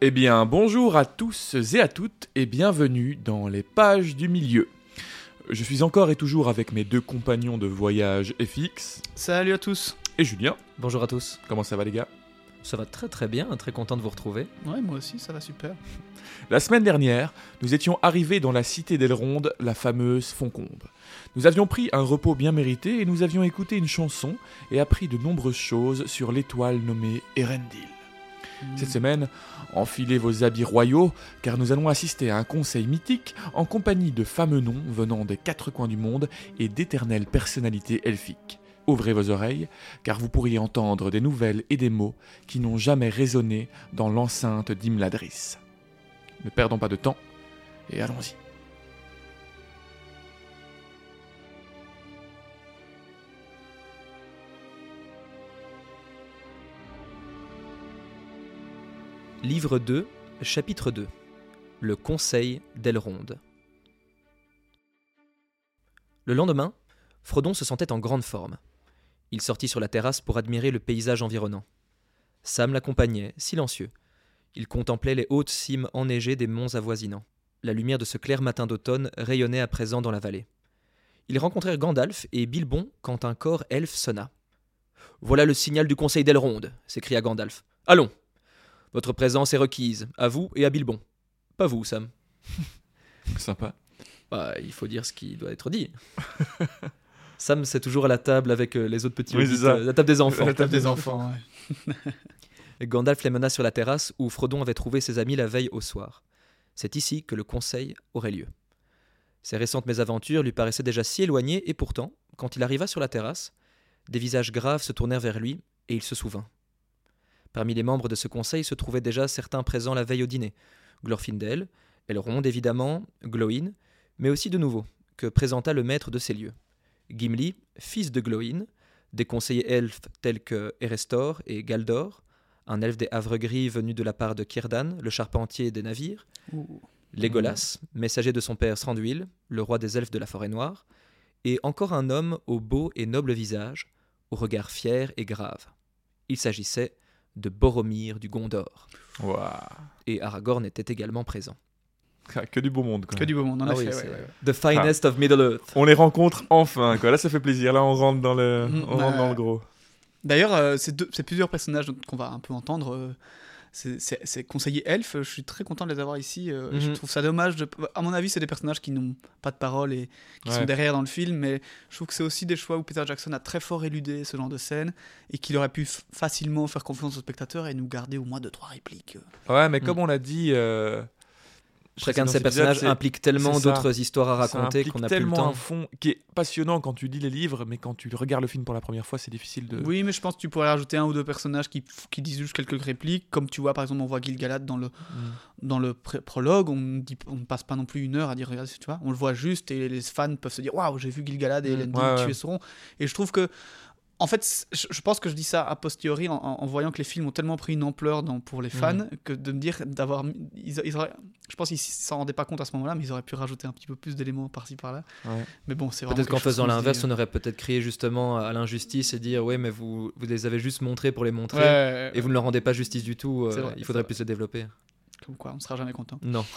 Eh bien, bonjour à tous et à toutes et bienvenue dans les pages du milieu. Je suis encore et toujours avec mes deux compagnons de voyage FX Salut à tous. et Julien. Bonjour à tous. Comment ça va les gars? Ça va très très bien, très content de vous retrouver. Ouais, moi aussi, ça va super. La semaine dernière, nous étions arrivés dans la cité d'Elronde, la fameuse Foncombe. Nous avions pris un repos bien mérité et nous avions écouté une chanson et appris de nombreuses choses sur l'étoile nommée Erendil. Cette semaine, enfilez vos habits royaux, car nous allons assister à un conseil mythique en compagnie de fameux noms venant des quatre coins du monde et d'éternelles personnalités elfiques. Ouvrez vos oreilles, car vous pourriez entendre des nouvelles et des mots qui n'ont jamais résonné dans l'enceinte d'Imladris. Ne perdons pas de temps et allons-y. Livre 2, chapitre 2. Le conseil d'Elronde. Le lendemain, Frodon se sentait en grande forme. Il sortit sur la terrasse pour admirer le paysage environnant. Sam l'accompagnait, silencieux. Il contemplait les hautes cimes enneigées des monts avoisinants. La lumière de ce clair matin d'automne rayonnait à présent dans la vallée. Ils rencontrèrent Gandalf et Bilbon quand un corps elfe sonna. Voilà le signal du conseil d'Elronde, s'écria Gandalf. Allons Votre présence est requise, à vous et à Bilbon. Pas vous, Sam. Sympa. Bah, il faut dire ce qui doit être dit. Sam, c'est toujours à la table avec euh, les autres petits Oui, ça. euh, la table des enfants. La table des enfants, ouais. Et Gandalf les mena sur la terrasse où Frodon avait trouvé ses amis la veille au soir. C'est ici que le conseil aurait lieu. Ses récentes mésaventures lui paraissaient déjà si éloignées, et pourtant, quand il arriva sur la terrasse, des visages graves se tournèrent vers lui, et il se souvint. Parmi les membres de ce conseil se trouvaient déjà certains présents la veille au dîner. Glorfindel, Elrond évidemment, Glóin, mais aussi de nouveaux, que présenta le maître de ces lieux. Gimli, fils de Glóin, des conseillers elfes tels que Erestor et Galdor, un elfe des Havres Gris venu de la part de Círdan, le charpentier des navires, Ouh. Legolas, messager de son père Thranduil, le roi des elfes de la forêt noire, et encore un homme au beau et noble visage, au regard fier et grave. Il s'agissait de Boromir du Gondor, et Aragorn était également présent. Ah, Que du beau monde quoi. Que du beau monde, en Ah effet. oui, ouais, c'est ouais, ouais. The finest of Middle Earth. On les rencontre enfin quoi. Là ça fait plaisir. Là on rentre dans le, Mm, on rentre ouais. dans le gros. D'ailleurs, euh, c'est deux- c'est plusieurs personnages qu'on va un peu entendre. euh, c'est- conseillers elfes, je suis très content de les avoir ici. euh, Je Mhm. trouve ça dommage. De... À mon avis, c'est des personnages qui n'ont pas de parole et qui Ouais. sont derrière dans le film, mais je trouve que c'est aussi des choix où Peter Jackson a très fort éludé ce genre de scène et qu'il aurait pu facilement faire confiance aux spectateurs et nous garder au moins deux trois répliques. euh. Ouais mais comme on l'a dit. euh, Chacun de ces personnages implique tellement d'autres histoires à raconter qu'on n'a plus le tellement temps. un fond qui est passionnant quand tu lis les livres, mais quand tu regardes le film pour la première fois, c'est difficile de. Oui, mais je pense que tu pourrais rajouter un ou deux personnages qui, qui disent juste quelques répliques, comme tu vois par exemple on voit Gil-galad dans le Mm. dans le prologue, on ne dit- on ne passe pas non plus une heure à dire regarde, tu vois, on le voit juste et les fans peuvent se dire waouh j'ai vu Gil-galad et Mm, Elendil ouais, tuer ouais. Sauron. Et je trouve que en fait, je pense que je dis ça a posteriori en, voyant que les films ont tellement pris une ampleur dans, pour les fans Mm. que de me dire d'avoir. mis- Ils, ils auraient- je pense qu'ils s'en rendaient pas compte à ce moment-là, mais ils auraient pu rajouter un petit peu plus d'éléments par-ci par-là. Ouais. Mais bon, c'est. Peut-être qu'en faisant l'inverse, on aurait peut-être crié justement à l'injustice et dire ouais mais vous, vous les avez juste montrés pour les euh, montrer ouais, et vous ne leur rendez pas justice du tout. euh, vrai, il faudrait plus se développer. Comme quoi, on sera jamais content. Non.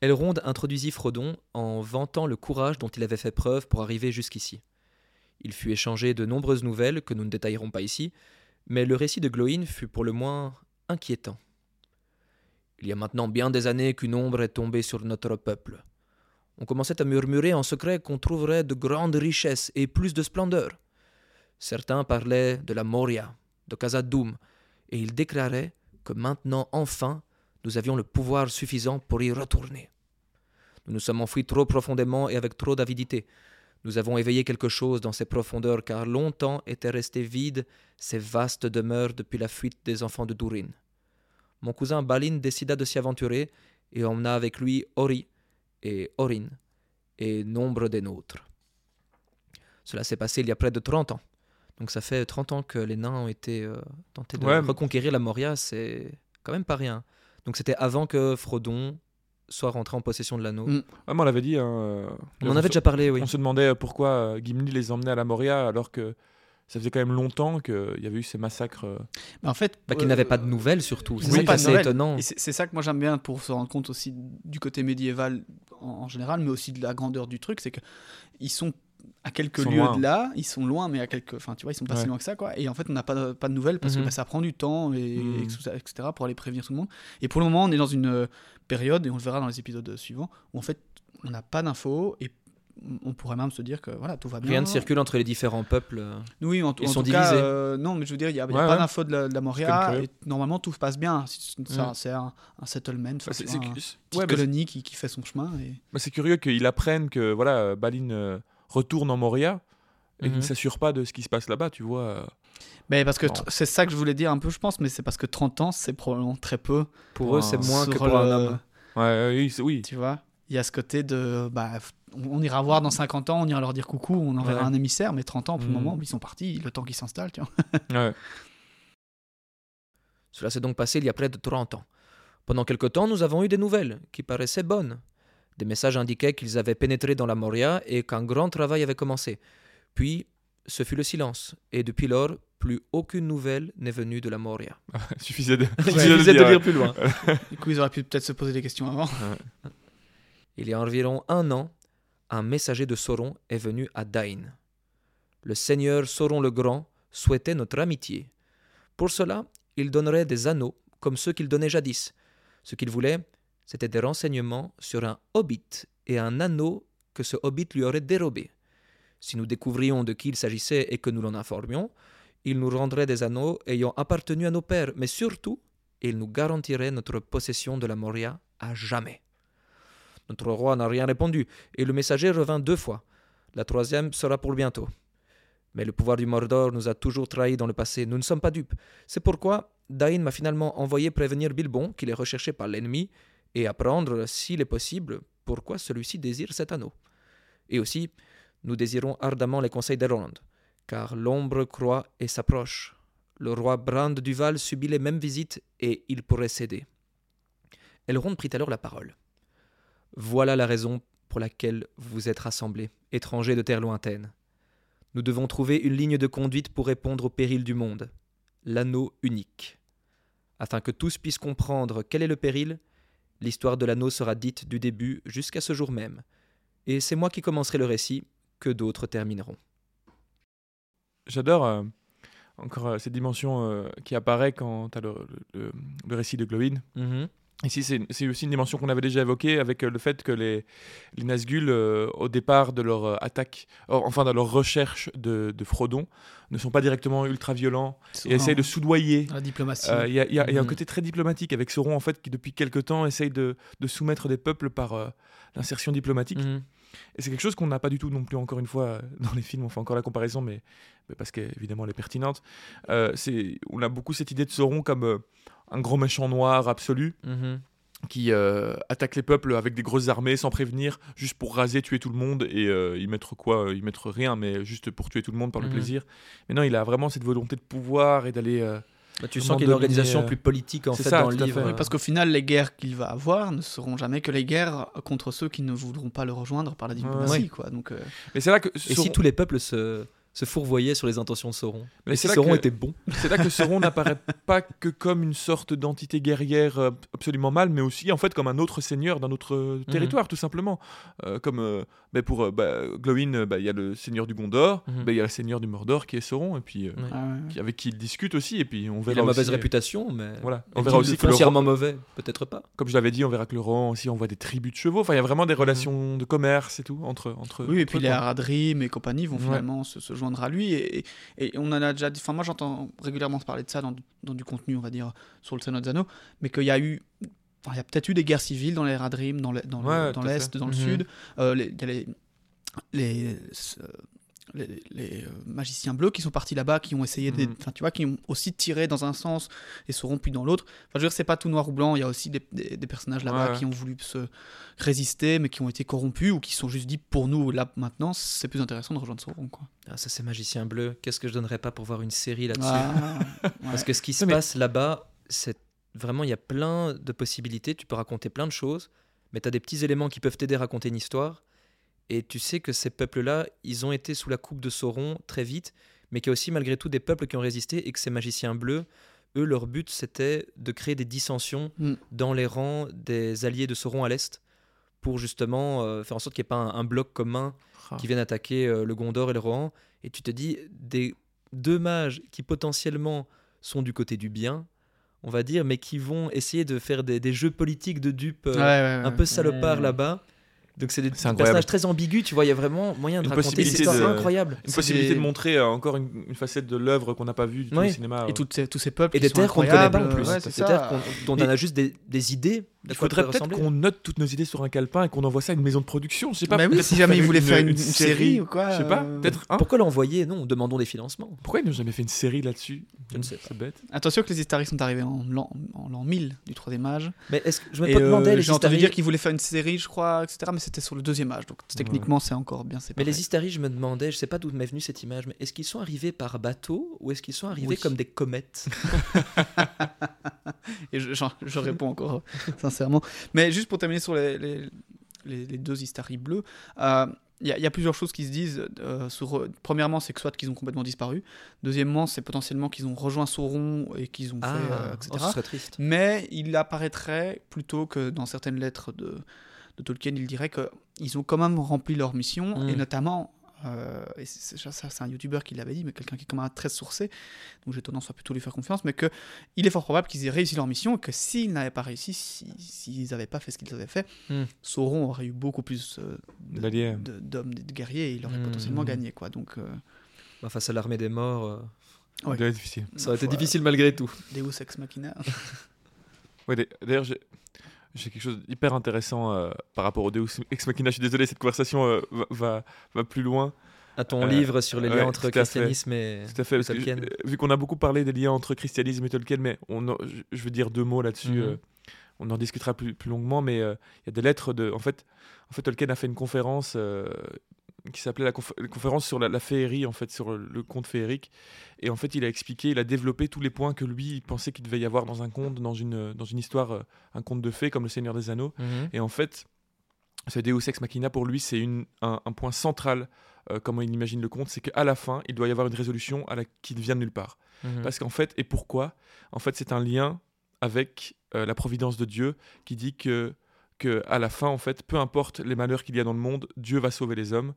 Elrond introduisit Frodon en vantant le courage dont il avait fait preuve pour arriver jusqu'ici. Il fut échangé de nombreuses nouvelles que nous ne détaillerons pas ici, mais le récit de Glóin fut pour le moins inquiétant. Il y a maintenant bien des années qu'une ombre est tombée sur notre peuple. On commençait à murmurer en secret qu'on trouverait de grandes richesses et plus de splendeur. Certains parlaient de la Moria, de Khazad-dûm, et ils déclaraient que maintenant, enfin, nous avions le pouvoir suffisant pour y retourner. Nous nous sommes enfouis trop profondément et avec trop d'avidité. Nous avons éveillé quelque chose dans ces profondeurs car longtemps étaient restées vides ces vastes demeures depuis la fuite des enfants de Durin. Mon cousin Balin décida de s'y aventurer et emmena avec lui Ori et Orin et nombre des nôtres. Cela s'est passé il y a près de 30 ans. Donc ça fait 30 ans que les nains ont été euh, tentés de Ouais, reconquérir la Moria, c'est quand même pas rien. Donc c'était avant que Frodon soit rentré en possession de l'anneau. Mm. Mais on l'avait dit. hein, euh, On en se- avait déjà parlé, oui. On se demandait pourquoi euh, Gimli les emmenait à la Moria alors que ça faisait quand même longtemps qu'il y avait eu ces massacres. euh. Mais en fait, Bah, qu'ils euh, n'avaient pas de nouvelles surtout. C'est assez étonnant. C'est c'est ça que moi j'aime bien pour se rendre compte aussi du côté médiéval en, en général, mais aussi de la grandeur du truc, c'est que ils sont à quelques lieux loin. de là, ils sont loin, mais à quelques, enfin tu vois, ils sont pas si loin que ça, quoi. Et en fait, on n'a pas de, pas de nouvelles parce Mhm. que bah, ça prend du temps et, Mhm. et etc. pour aller prévenir tout le monde. Et pour le moment, on est dans une euh, période et on le verra dans les épisodes suivants où en fait, on n'a pas d'infos et on pourrait même se dire que voilà tout va bien. Rien ne circule entre les différents peuples. euh. Oui, en, Ils en sont tout cas, divisés. euh, non, mais je veux dire, il n'y a, il y a Ouais, pas ouais. d'info de la, de la C'est Moria. Et normalement, tout se passe bien. C'est un- settlement, Bah, c'est tu c'est vois, un- cu- petite ouais, colonie qui, qui fait son chemin. Et... bah, c'est curieux qu'ils apprennent que voilà, euh, Balin euh, retourne en Moria et Mhm. ne s'assurent pas de ce qui se passe là-bas, tu vois. euh. Mais parce que Bon. c'est ça que je voulais dire un peu, je pense, mais c'est parce que 30 ans, c'est probablement très peu. Pour eux, c'est moins que pour un le- homme. Ouais, oui, oui. Tu vois Il y a ce côté de. Bah, on, ira voir dans 50 ans, on ira leur dire coucou, on enverra Ouais. un émissaire, mais 30 ans, pour le Mhm. moment, ils sont partis, le temps qu'ils s'installent, tu vois. Ouais. Cela s'est donc passé il y a près de 30 ans. Pendant quelque temps, nous avons eu des nouvelles qui paraissaient bonnes. Des messages indiquaient qu'ils avaient pénétré dans la Moria et qu'un grand travail avait commencé. Puis, ce fut le silence, et depuis lors, plus aucune nouvelle n'est venue de la Moria. Il suffisait de, suffisait suffisait de dire, lire plus loin. Du coup, ils auraient pu peut-être se poser des questions avant. Il y a environ un an, un messager de Sauron est venu à Dain. Le seigneur Sauron le Grand souhaitait notre amitié. Pour cela, il donnerait des anneaux comme ceux qu'il donnait jadis. Ce qu'il voulait, c'était des renseignements sur un hobbit et un anneau que ce hobbit lui aurait dérobé. Si nous découvrions de qui il s'agissait et que nous l'en informions, il nous rendrait des anneaux ayant appartenu à nos pères, mais surtout, il nous garantirait notre possession de la Moria à jamais. Notre roi n'a rien répondu, et le messager revint deux fois. La troisième sera pour bientôt. Mais le pouvoir du Mordor nous a toujours trahis dans le passé, nous ne sommes pas dupes. C'est pourquoi Dain m'a finalement envoyé prévenir Bilbon qu'il est recherché par l'ennemi, et apprendre, s'il est possible, pourquoi celui-ci désire cet anneau. Et aussi, nous désirons ardemment les conseils d'Elrond, car l'ombre croît et s'approche. Le roi Brand Duval subit les mêmes visites, et il pourrait céder. Elrond prit alors la parole. Voilà la raison pour laquelle vous êtes rassemblés, étrangers de terre lointaine. Nous devons trouver une ligne de conduite pour répondre aux périls du monde, l'anneau unique. Afin que tous puissent comprendre quel est le péril, l'histoire de l'anneau sera dite du début jusqu'à ce jour même, et c'est moi qui commencerai le récit, que d'autres termineront. J'adore euh, encore euh, cette dimension euh, qui apparaît quand tu as le, le- le récit de Glowin. Ici, c'est aussi une dimension qu'on avait déjà évoquée avec euh, le fait que les, les Nazgûl, euh, au départ de leur euh, attaque, or, enfin de leur recherche de, de Frodon, ne sont pas directement ultra violents et essayent de soudoyer. La diplomatie. Euh, Il y, a- y y un Mhm. côté très diplomatique avec Sauron, en fait, qui depuis quelque temps essaye de, de soumettre des peuples par l'insertion diplomatique. Mhm. Et c'est quelque chose qu'on n'a pas du tout non plus, encore une fois, dans les films. On fait encore la comparaison, mais, mais parce qu'évidemment, elle est pertinente. Euh, on a beaucoup cette idée de Sauron comme euh, un grand méchant noir absolu Mhm. qui euh, attaque les peuples avec des grosses armées sans prévenir, juste pour raser, tuer tout le monde et euh, y mettre quoi euh, Y mettre rien, mais juste pour tuer tout le monde par le Mhm. plaisir. Mais non, il a vraiment cette volonté de pouvoir et d'aller. euh, Bah, tu sens qu'il y a une organisation euh, plus politique en fait ça, dans le livre. Oui, parce qu'au final, les guerres qu'il va avoir ne seront jamais que les guerres contre ceux qui ne voudront pas le rejoindre par la diplomatie. Ouais. Quoi. Donc, euh, Mais c'est là que Et si tous les peuples se, se fourvoyaient sur les intentions de Sauron Mais si là Sauron que- était bon C'est là que Sauron n'apparaît pas que comme une sorte d'entité guerrière euh, absolument mal, mais aussi en fait comme un autre seigneur d'un autre euh, territoire, tout simplement. Euh, comme euh, bah, pour bah, Glowin, bah, il y a le seigneur du Gondor, Mhm. bah, il y a le seigneur du Mordor qui est Sauron, et puis euh, Ouais. ah ouais. avec qui il discute aussi, et puis on Il verra a mauvaise aussi, euh, réputation, mais. Voilà, on verra aussi que le foncièrement mauvais, peut-être pas. comme je l'avais dit, on verra que le Rohan aussi envoie des tribus de chevaux. Enfin, il y a vraiment des relations de commerce et tout entre entre. Oui, et puis les. Haradrim et compagnie vont Ouais. finalement se, se joindre à lui. Et, et on en a déjà dit. Enfin, moi, j'entends régulièrement parler de ça dans, du- dans du contenu, on va dire, sur le Seigneur Anneaux. Mais qu'il y a eu. enfin, il y a peut-être eu des guerres civiles dans les Haradrim, dans le- dans le- Ouais, dans l'Est, fait. dans le Mhm. Sud. Euh, les- Il y a les. les euh, les, les, euh, magiciens bleus qui sont partis là-bas, qui ont essayé, de- Mhm. enfin tu vois, qui ont aussi tiré dans un sens et se rompus dans l'autre. Enfin, je veux dire, c'est pas tout noir ou blanc. Il y a aussi des, des- des personnages là-bas Ouais, ouais. qui ont voulu se résister, mais qui ont été corrompus ou qui se sont juste dit pour nous là maintenant, c'est plus intéressant de rejoindre Sauron, quoi. Ah, ça, c'est Magicien Bleu. Qu'est-ce que je donnerais pas pour voir une série là-dessus? Ah, ouais. Parce que ce qui se Mais- passe là-bas, c'est vraiment, il y a plein de possibilités. Tu peux raconter plein de choses, mais tu as des petits éléments qui peuvent t'aider à raconter une histoire. Et tu sais que ces peuples-là, ils ont été sous la coupe de Sauron très vite, mais qu'il y a aussi malgré tout des peuples qui ont résisté et que ces magiciens bleus, eux, leur but c'était de créer des dissensions Mm. dans les rangs des alliés de Sauron à l'est pour justement euh, faire en sorte qu'il n'y ait pas un, un bloc commun Ah. qui vienne attaquer euh, le Gondor et le Rohan. Et tu te dis, des deux mages qui potentiellement sont du côté du bien, on va dire, mais qui vont essayer de faire des, des jeux politiques de dupes euh, Ouais, ouais, ouais. un peu salopards Ouais. là-bas. Donc c'est des personnages très ambigus, tu vois, il y a vraiment moyen de Une raconter des possibilité histoires de- incroyables. Une C'est possibilité des- de montrer euh, encore une, une facette de l'œuvre qu'on n'a pas vue du tout Ouais. au cinéma. Et euh. toutes ces- tous ces peuples Et qui des sont terres qu'on ne connaît pas en plus. Ouais, Des c'est ça. terres dont on a juste des, des idées. Il faudrait peut-être qu'on note toutes nos idées sur un calepin et qu'on envoie ça à une maison de production. Je sais pas. Bah oui, peut-être si jamais ils voulaient faire une, une série ou quoi. Je sais pas. euh, Peut-être. hein Pourquoi l'envoyer? Non, demandons des financements. Pourquoi ils n'ont jamais fait une série là-dessus? Je ne sais pas. C'est bête. Attention que les Istari sont arrivés en l'an en l'an 1000 du troisième âge. Mais est-ce que je me demander euh, les j'ai entendu dire qu'ils voulaient faire une série, je crois, etc. Mais c'était sur le deuxième âge, donc techniquement c'est encore bien séparé. Mais les Istari, je me demandais, je sais pas d'où m'est venue cette image, mais est-ce qu'ils sont arrivés par bateau ou est-ce qu'ils sont arrivés Oui. comme des comètes? Et je, réponds encore sincèrement. Mais juste pour terminer sur les, les, les- les deux Istari bleus, euh, il y, a- il y a plusieurs choses qui se disent. euh, sur, euh, premièrement, c'est que soit qu'ils ont complètement disparu. Deuxièmement, c'est potentiellement qu'ils ont rejoint Sauron et qu'ils ont Ah, fait, euh, oh, etc. ce serait triste. Mais il apparaîtrait plutôt que dans certaines lettres de, de Tolkien, il dirait qu'ils ont quand même rempli leur mission, et notamment, euh, et c'est, c'est- ça c'est un youtubeur qui l'avait dit, mais quelqu'un qui est quand même très sourcé, donc j'ai tendance à plutôt lui faire confiance, mais que il est fort probable qu'ils aient réussi leur mission, et que s'ils n'avaient pas réussi, si- s'ils n'avaient pas fait ce qu'ils avaient fait, Mm. Sauron aurait eu beaucoup plus euh, de- D'alliés. de- d'hommes, de guerriers, et il aurait Mm. potentiellement gagné, quoi. Donc, euh, Bah, face à l'armée des morts, euh, Ouais. Ça difficile. ça aurait été euh, difficile malgré tout. Deus ex machina. Ouais, d'a- D'ailleurs, j'ai j'ai quelque chose d'hyper intéressant euh, par rapport au Deus Ex Machina. Je suis désolé, cette conversation euh, va, va, va plus loin. À ton Euh, livre sur les liens ouais, entre fait. christianisme et. Tout à fait. que Tolkien. vu qu'on a beaucoup parlé des liens entre christianisme et Tolkien, mais on je, veux dire deux mots là-dessus. Mhm. on en discutera plus, plus longuement, mais il y a des lettres de. En fait, en fait Tolkien a fait une conférence qui s'appelait la, conf- la conférence sur la, la féerie, en fait, sur le conte féerique. Et en fait, il a expliqué, il a développé tous les points que lui il pensait qu'il devait y avoir dans un conte, dans une, dans une histoire, euh, un conte de fées comme Le Seigneur des Anneaux. Mhm. Et en fait, ce Deus Ex Machina, pour lui, c'est un, un point central, euh, comment il imagine le conte, c'est qu'à la fin, il doit y avoir une résolution à la, qui ne vient de nulle part. Mhm. Parce qu'en fait, et pourquoi? En fait, c'est un lien avec euh, la providence de Dieu qui dit que, que à la fin, en fait, peu importe les malheurs qu'il y a dans le monde, Dieu va sauver les hommes.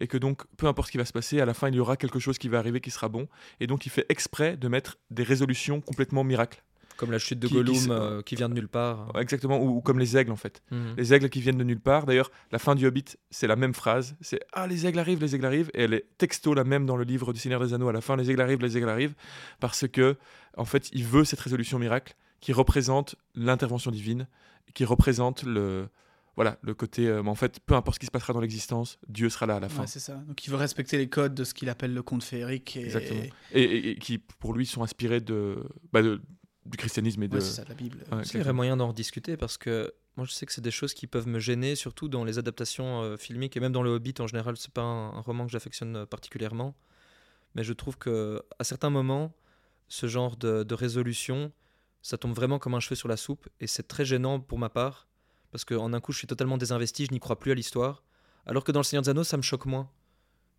Et que donc, peu importe ce qui va se passer, à la fin, il y aura quelque chose qui va arriver qui sera bon. Et donc, il fait exprès de mettre des résolutions complètement miracles. Comme la chute de qui- Gollum euh, qui vient de nulle part. Exactement, ou, ou comme les aigles, en fait. Mhm. Les aigles qui viennent de nulle part. D'ailleurs, la fin du Hobbit, c'est la même phrase. C'est Ah, les aigles arrivent, les aigles arrivent. Et elle est texto la même dans le livre du Seigneur des Anneaux. À la fin, les aigles arrivent, les aigles arrivent. Parce que, en fait, il veut cette résolution miracle qui représente l'intervention divine, qui représente le. Voilà, le côté. euh, en fait, peu importe ce qui se passera dans l'existence, Dieu sera là à la fin. Ouais, c'est ça. Donc il veut respecter les codes de ce qu'il appelle le conte féerique. Et... Exactement. Et, et- et qui, pour lui, sont inspirés de, bah, de- du christianisme et de. Ouais, c'est ça, de la Bible. Ouais, Il y aurait moyen d'en rediscuter parce que moi je sais que c'est des choses qui peuvent me gêner, surtout dans les adaptations euh, filmiques et même dans le Hobbit en général. C'est pas un, un roman que j'affectionne euh, particulièrement, mais je trouve que à certains moments, ce genre de, de résolution, ça tombe vraiment comme un cheveu sur la soupe et c'est très gênant pour ma part parce qu'en un coup je suis totalement désinvesti, je n'y crois plus à l'histoire, alors que dans le Seigneur des Anneaux ça me choque moins.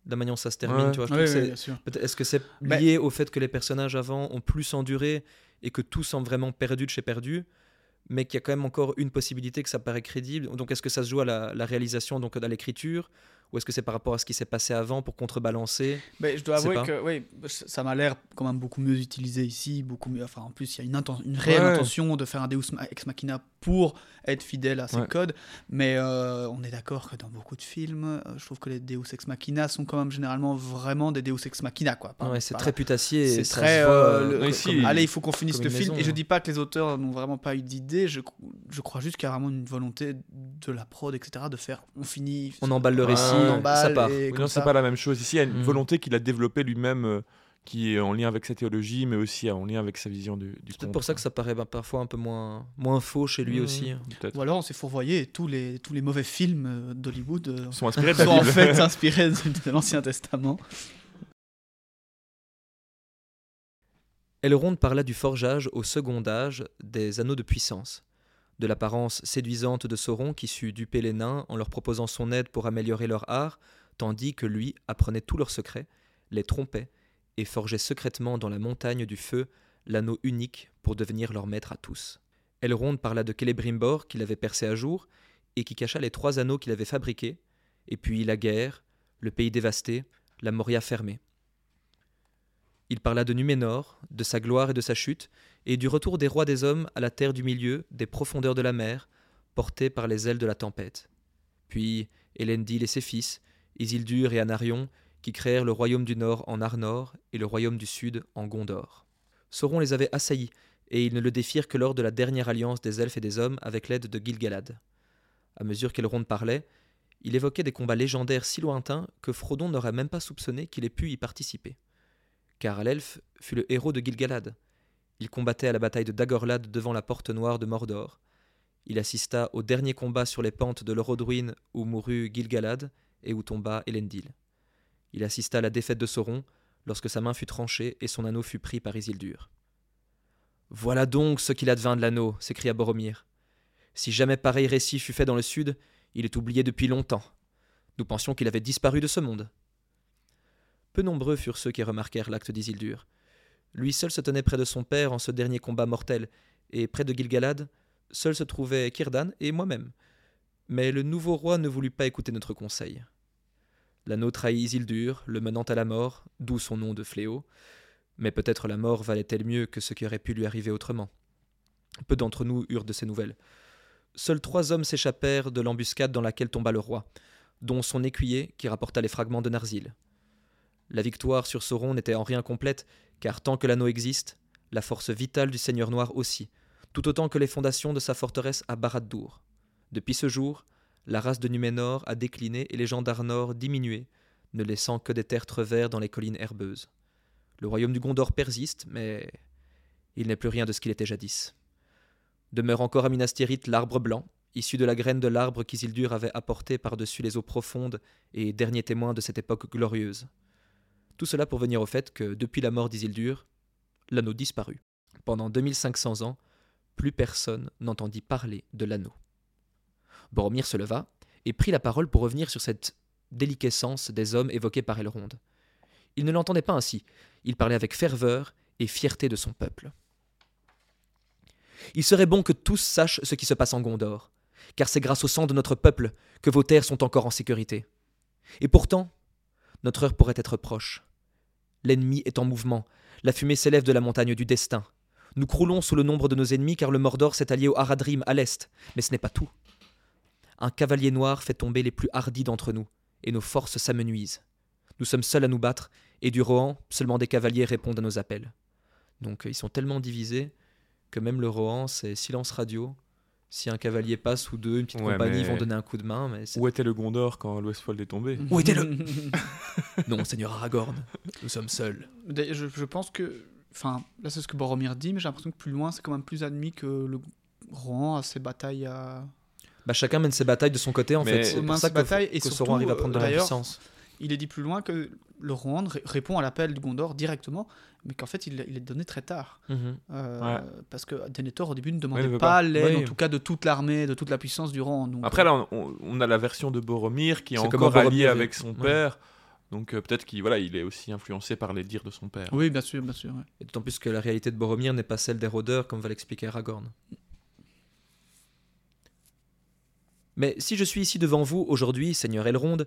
La manière dont ça se termine, Ouais. tu vois, Est-ce que c'est Ben- lié au fait que les personnages avant ont plus enduré et que tout semble vraiment perdu de chez perdu, mais qu'il y a quand même encore une possibilité que ça paraît crédible? Donc est-ce que ça se joue à la, la réalisation, donc à l'écriture, ou est-ce que c'est par rapport à ce qui s'est passé avant pour contrebalancer? Mais je dois avouer pas. que oui, ça m'a l'air quand même beaucoup mieux utilisé ici, beaucoup mieux. Enfin, en plus, il y a une, une réelle Ouais. intention de faire un Deus ex machina pour être fidèle à ses Ouais. codes. Mais euh, on est d'accord que dans beaucoup de films, euh, je trouve que les Deus ex machina sont quand même généralement vraiment des Deus ex machina, quoi. Ouais, C'est très putassier. c'est ça très. se voit, euh, le- Ouais, comme- ici, allez, il faut qu'on finisse le film. maison, et je hein. dis pas que les auteurs n'ont vraiment pas eu d'idée. Je, je crois juste qu'il y a vraiment une volonté de la prod, etc., de faire. On finit. On emballe le Ouais, récit, on ça emballe part. et Oui, non, c'est ça. pas la même chose. Ici, il y a une Mhm. volonté qu'il a développée lui-même, euh, qui est en lien avec sa théologie, mais aussi en lien avec sa vision du, du C'est peut-être pour ça que ça paraît bah, parfois un peu moins, moins faux chez lui Mhm. aussi. Peut-être. Ou alors on s'est fourvoyé et tous les, tous les mauvais films euh, d'Hollywood euh, sont inspirés de la sont en fait inspirés de, de l'Ancien Testament. Elrond parla du forgeage au second âge des anneaux de puissance, de l'apparence séduisante de Sauron qui sut duper les nains en leur proposant son aide pour améliorer leur art, tandis que lui apprenait tous leurs secrets, les trompait et forgeaient secrètement dans la montagne du feu l'anneau unique pour devenir leur maître à tous. Elrond parla de Celebrimbor qu'il avait percé à jour et qui cacha les trois anneaux qu'il avait fabriqués, et puis la guerre, le pays dévasté, la Moria fermée. Il parla de Numénor, de sa gloire et de sa chute, et du retour des rois des hommes à la terre du milieu, des profondeurs de la mer, portés par les ailes de la tempête. Puis Elendil et ses fils, Isildur et Anarion, qui créèrent le royaume du Nord en Arnor et le royaume du Sud en Gondor. Sauron les avait assaillis, et ils ne le défirent que lors de la dernière alliance des elfes et des hommes avec l'aide de Gilgalad. À mesure qu'Elrond parlait, il évoquait des combats légendaires si lointains que Frodon n'aurait même pas soupçonné qu'il ait pu y participer. Car l'elfe fut le héros de Gilgalad. Il combattait à la bataille de Dagorlad devant la porte noire de Mordor. Il assista au dernier combat sur les pentes de l'Orodruin où mourut Gilgalad et où tomba Elendil. Il assista à la défaite de Sauron lorsque sa main fut tranchée et son anneau fut pris par Isildur. Voilà donc ce qu'il advint de l'anneau, s'écria Boromir. Si jamais pareil récit fut fait dans le sud, il est oublié depuis longtemps. Nous pensions qu'il avait disparu de ce monde. Peu nombreux furent ceux qui remarquèrent l'acte d'Isildur. Lui seul se tenait près de son père en ce dernier combat mortel, et près de Gilgalad, seul se trouvaient Kirdan et moi-même. Mais le nouveau roi ne voulut pas écouter notre conseil. L'anneau trahit Isildur, le menant à la mort, d'où son nom de fléau, mais peut-être la mort valait-elle mieux que ce qui aurait pu lui arriver autrement. Peu d'entre nous eurent de ces nouvelles. Seuls trois hommes s'échappèrent de l'embuscade dans laquelle tomba le roi, dont son écuyer qui rapporta les fragments de Narzil. La victoire sur Sauron n'était en rien complète, car tant que l'anneau existe, la force vitale du Seigneur Noir aussi, tout autant que les fondations de sa forteresse à Barad-dûr. Depuis ce jour, la race de Numénor a décliné et les gens d'Arnor diminué, ne laissant que des tertres verts dans les collines herbeuses. Le royaume du Gondor persiste, mais il n'est plus rien de ce qu'il était jadis. Demeure encore à Minas Tirith l'arbre blanc, issu de la graine de l'arbre qu'Isildur avait apporté par-dessus les eaux profondes et dernier témoin de cette époque glorieuse. Tout cela pour venir au fait que, depuis la mort d'Isildur, l'anneau disparut. Pendant 2500 ans, plus personne n'entendit parler de l'anneau. Boromir se leva et prit la parole pour revenir sur cette déliquescence des hommes évoqués par Elrond. Il ne l'entendait pas ainsi, il parlait avec ferveur et fierté de son peuple. Il serait bon que tous sachent ce qui se passe en Gondor, car c'est grâce au sang de notre peuple que vos terres sont encore en sécurité. Et pourtant, notre heure pourrait être proche. L'ennemi est en mouvement, la fumée s'élève de la montagne du destin. Nous croulons sous le nombre de nos ennemis car le Mordor s'est allié au Haradrim à l'est, mais ce n'est pas tout. Un cavalier noir fait tomber les plus hardis d'entre nous, et nos forces s'amenuisent. Nous sommes seuls à nous battre, et du Rohan, seulement des cavaliers répondent à nos appels. Donc ils sont tellement divisés que même le Rohan, c'est silence radio. Si un cavalier passe ou deux, une petite Ouais, compagnie mais- vont donner un coup de main, mais Où était le Gondor quand l'Westfold est tombé? Où était le Non, Seigneur Aragorn, nous sommes seuls. Je, je pense que. Enfin, là, c'est ce que Boromir dit, mais j'ai l'impression que plus loin, c'est quand même plus admis que le Rohan a ses batailles à. Bah, chacun mène ses batailles de son côté, en Mais- fait. C'est pour de ça que, et que Sauron surtout, arrive à prendre de euh, la puissance. Il est dit plus loin que le Rohan ré- répond à l'appel du Gondor directement, mais qu'en fait, il, il est donné très tard. Mhm. Euh, Ouais. Parce que Denethor, au début, ne demandait pas, pas. l'aide, Oui. en tout cas, de toute l'armée, de toute la puissance du Rohan. donc, Après, euh, là, on, on a la version de Boromir qui est, encore Boromir allié avec son Ouais. père. Donc euh, peut-être qu'il voilà, il est aussi influencé par les dires de son père. Oui, bien sûr, bien sûr. ouais. Et D'autant plus que la réalité de Boromir n'est pas celle des rôdeurs, comme va l'expliquer Aragorn. Mais si je suis ici devant vous aujourd'hui, Seigneur Elrond,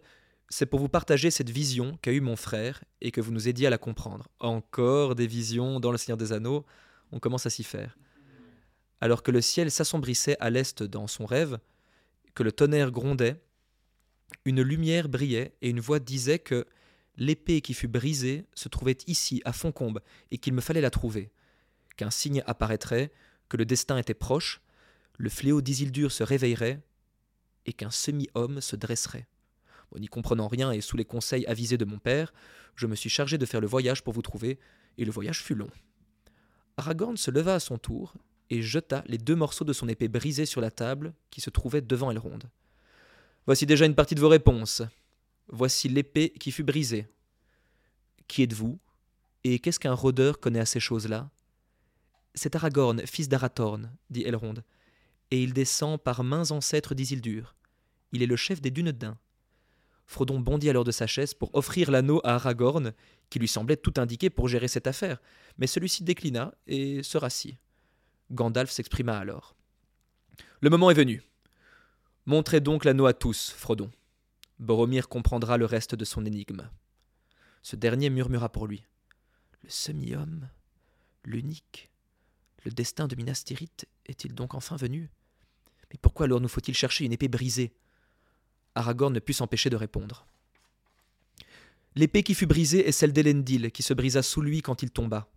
c'est pour vous partager cette vision qu'a eue mon frère et que vous nous aidiez à la comprendre. Encore des visions dans le Seigneur des Anneaux, on commence à s'y faire. Alors que le ciel s'assombrissait à l'est dans son rêve, que le tonnerre grondait, une lumière brillait et une voix disait que l'épée qui fut brisée se trouvait ici, à Foncombe, et qu'il me fallait la trouver, qu'un signe apparaîtrait, que le destin était proche, le fléau d'Isildur se réveillerait, et qu'un semi-homme se dresserait. N'y comprenant rien et sous les conseils avisés de mon père, je me suis chargé de faire le voyage pour vous trouver, et le voyage fut long. Aragorn se leva à son tour et jeta les deux morceaux de son épée brisée sur la table qui se trouvait devant Elrond. Voici déjà une partie de vos réponses. Voici l'épée qui fut brisée. Qui êtes-vous Et qu'est-ce qu'un rôdeur connaît à ces choses-là C'est Aragorn, fils d'Arathorn, dit Elrond, et il descend par mains ancêtres d'Isildur. Il est le chef des Dunedains. Frodon bondit alors de sa chaise pour offrir l'anneau à Aragorn, qui lui semblait tout indiqué pour gérer cette affaire, mais celui-ci déclina et se rassit. Gandalf s'exprima alors. Le moment est venu. Montrez donc l'anneau à tous, Frodon. Boromir comprendra le reste de son énigme. Ce dernier murmura pour lui. Le semi-homme, l'unique, le destin de Minas Tirith est-il donc enfin venu? Mais pourquoi alors nous faut-il chercher une épée brisée? Aragorn ne put s'empêcher de répondre. L'épée qui fut brisée est celle d'Elendil, qui se brisa sous lui quand il tomba.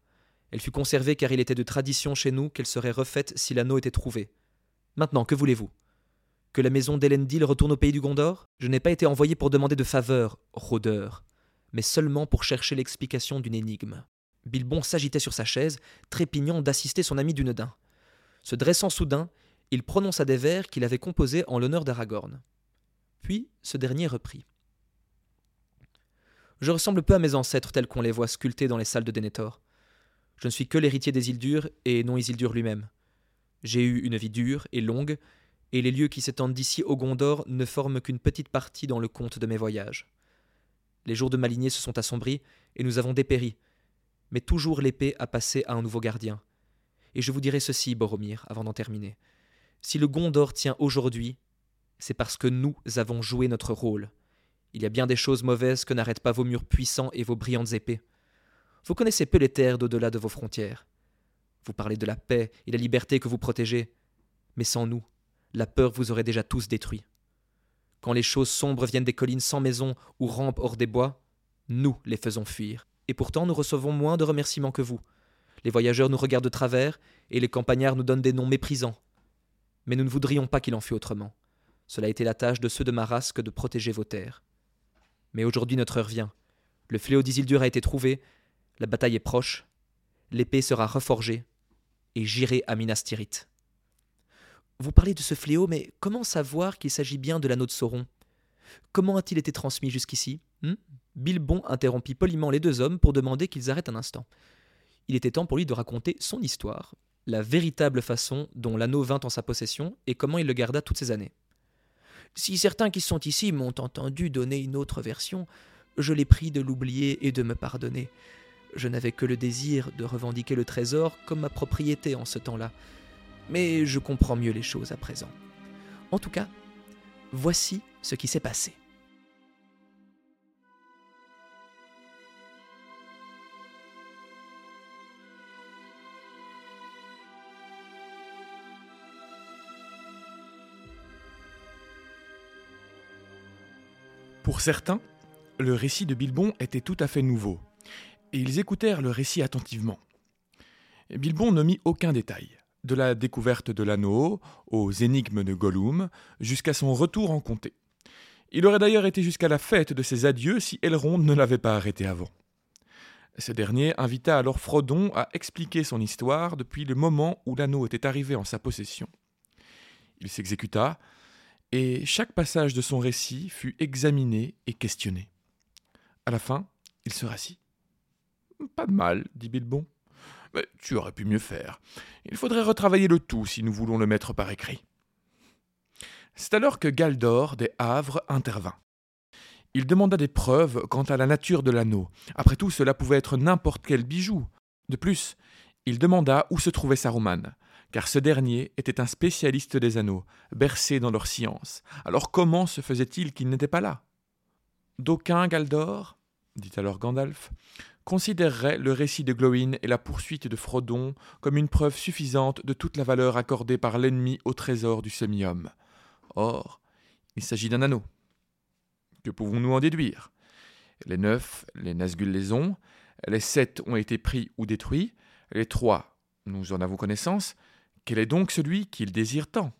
Elle fut conservée car il était de tradition chez nous qu'elle serait refaite si l'anneau était trouvé. Maintenant, que voulez-vous? Que la maison d'Elendil retourne au pays du Gondor? Je n'ai pas été envoyé pour demander de faveur, rôdeur, mais seulement pour chercher l'explication d'une énigme. Bilbon s'agitait sur sa chaise, trépignant d'assister son ami Dunedain. Se dressant soudain, il prononça des vers qu'il avait composés en l'honneur d'Aragorn. Puis ce dernier reprit. Je ressemble peu à mes ancêtres tels qu'on les voit sculptés dans les salles de Denethor. Je ne suis que l'héritier des Isildur et non Isildur lui-même. J'ai eu une vie dure et longue, et les lieux qui s'étendent d'ici au Gondor ne forment qu'une petite partie dans le compte de mes voyages. Les jours de ma lignée se sont assombris, et nous avons dépéri, mais toujours l'épée a passé à un nouveau gardien. Et je vous dirai ceci, Boromir, avant d'en terminer. Si le Gondor tient aujourd'hui, c'est parce que nous avons joué notre rôle. Il y a bien des choses mauvaises que n'arrêtent pas vos murs puissants et vos brillantes épées. Vous connaissez peu les terres d'au-delà de vos frontières. Vous parlez de la paix et la liberté que vous protégez, mais sans nous, la peur vous aurait déjà tous détruits. Quand les choses sombres viennent des collines sans maison ou rampent hors des bois, nous les faisons fuir. Et pourtant nous recevons moins de remerciements que vous. Les voyageurs nous regardent de travers, et les campagnards nous donnent des noms méprisants. Mais nous ne voudrions pas qu'il en fût autrement. Cela a été la tâche de ceux de ma race que de protéger vos terres. Mais aujourd'hui notre heure vient. Le fléau d'Isildur a été trouvé, la bataille est proche, l'épée sera reforgée, et j'irai à Minas Tirith. Vous parlez de ce fléau, mais comment savoir qu'il s'agit bien de l'anneau de Sauron? Comment a-t-il été transmis jusqu'ici hmm? Bilbon interrompit poliment les deux hommes pour demander qu'ils arrêtent un instant. Il était temps pour lui de raconter son histoire, la véritable façon dont l'anneau vint en sa possession et comment il le garda toutes ces années. Si certains qui sont ici m'ont entendu donner une autre version, je les prie de l'oublier et de me pardonner. Je n'avais que le désir de revendiquer le trésor comme ma propriété en ce temps-là. Mais je comprends mieux les choses à présent. En tout cas, voici ce qui s'est passé. Certains, le récit de Bilbon était tout à fait nouveau, et ils écoutèrent le récit attentivement. Bilbon ne mit aucun détail, de la découverte de l'anneau aux énigmes de Gollum, jusqu'à son retour en comté. Il aurait d'ailleurs été jusqu'à la fête de ses adieux si Elrond ne l'avait pas arrêté avant. Ce dernier invita alors Frodon à expliquer son histoire depuis le moment où l'anneau était arrivé en sa possession. Il s'exécuta, et chaque passage de son récit fut examiné et questionné. À la fin, il se rassit. Pas de mal, dit Bilbon. Mais tu aurais pu mieux faire. Il faudrait retravailler le tout si nous voulons le mettre par écrit. C'est alors que Galdor des Havres intervint. Il demanda des preuves quant à la nature de l'anneau. Après tout, cela pouvait être n'importe quel bijou. De plus, il demanda où se trouvait Saruman, car ce dernier était un spécialiste des anneaux, bercé dans leur science. Alors comment se faisait-il qu'il n'était pas là? D'aucuns, Galdor, dit alors Gandalf, considéreraient le récit de Glowin et la poursuite de Frodon comme une preuve suffisante de toute la valeur accordée par l'ennemi au trésor du semi-homme. Or, il s'agit d'un anneau. Que pouvons-nous en déduire? Les neuf, les Nazgûl les ont, les sept ont été pris ou détruits, les trois, nous en avons connaissance, quel est donc celui qu'il désire tant?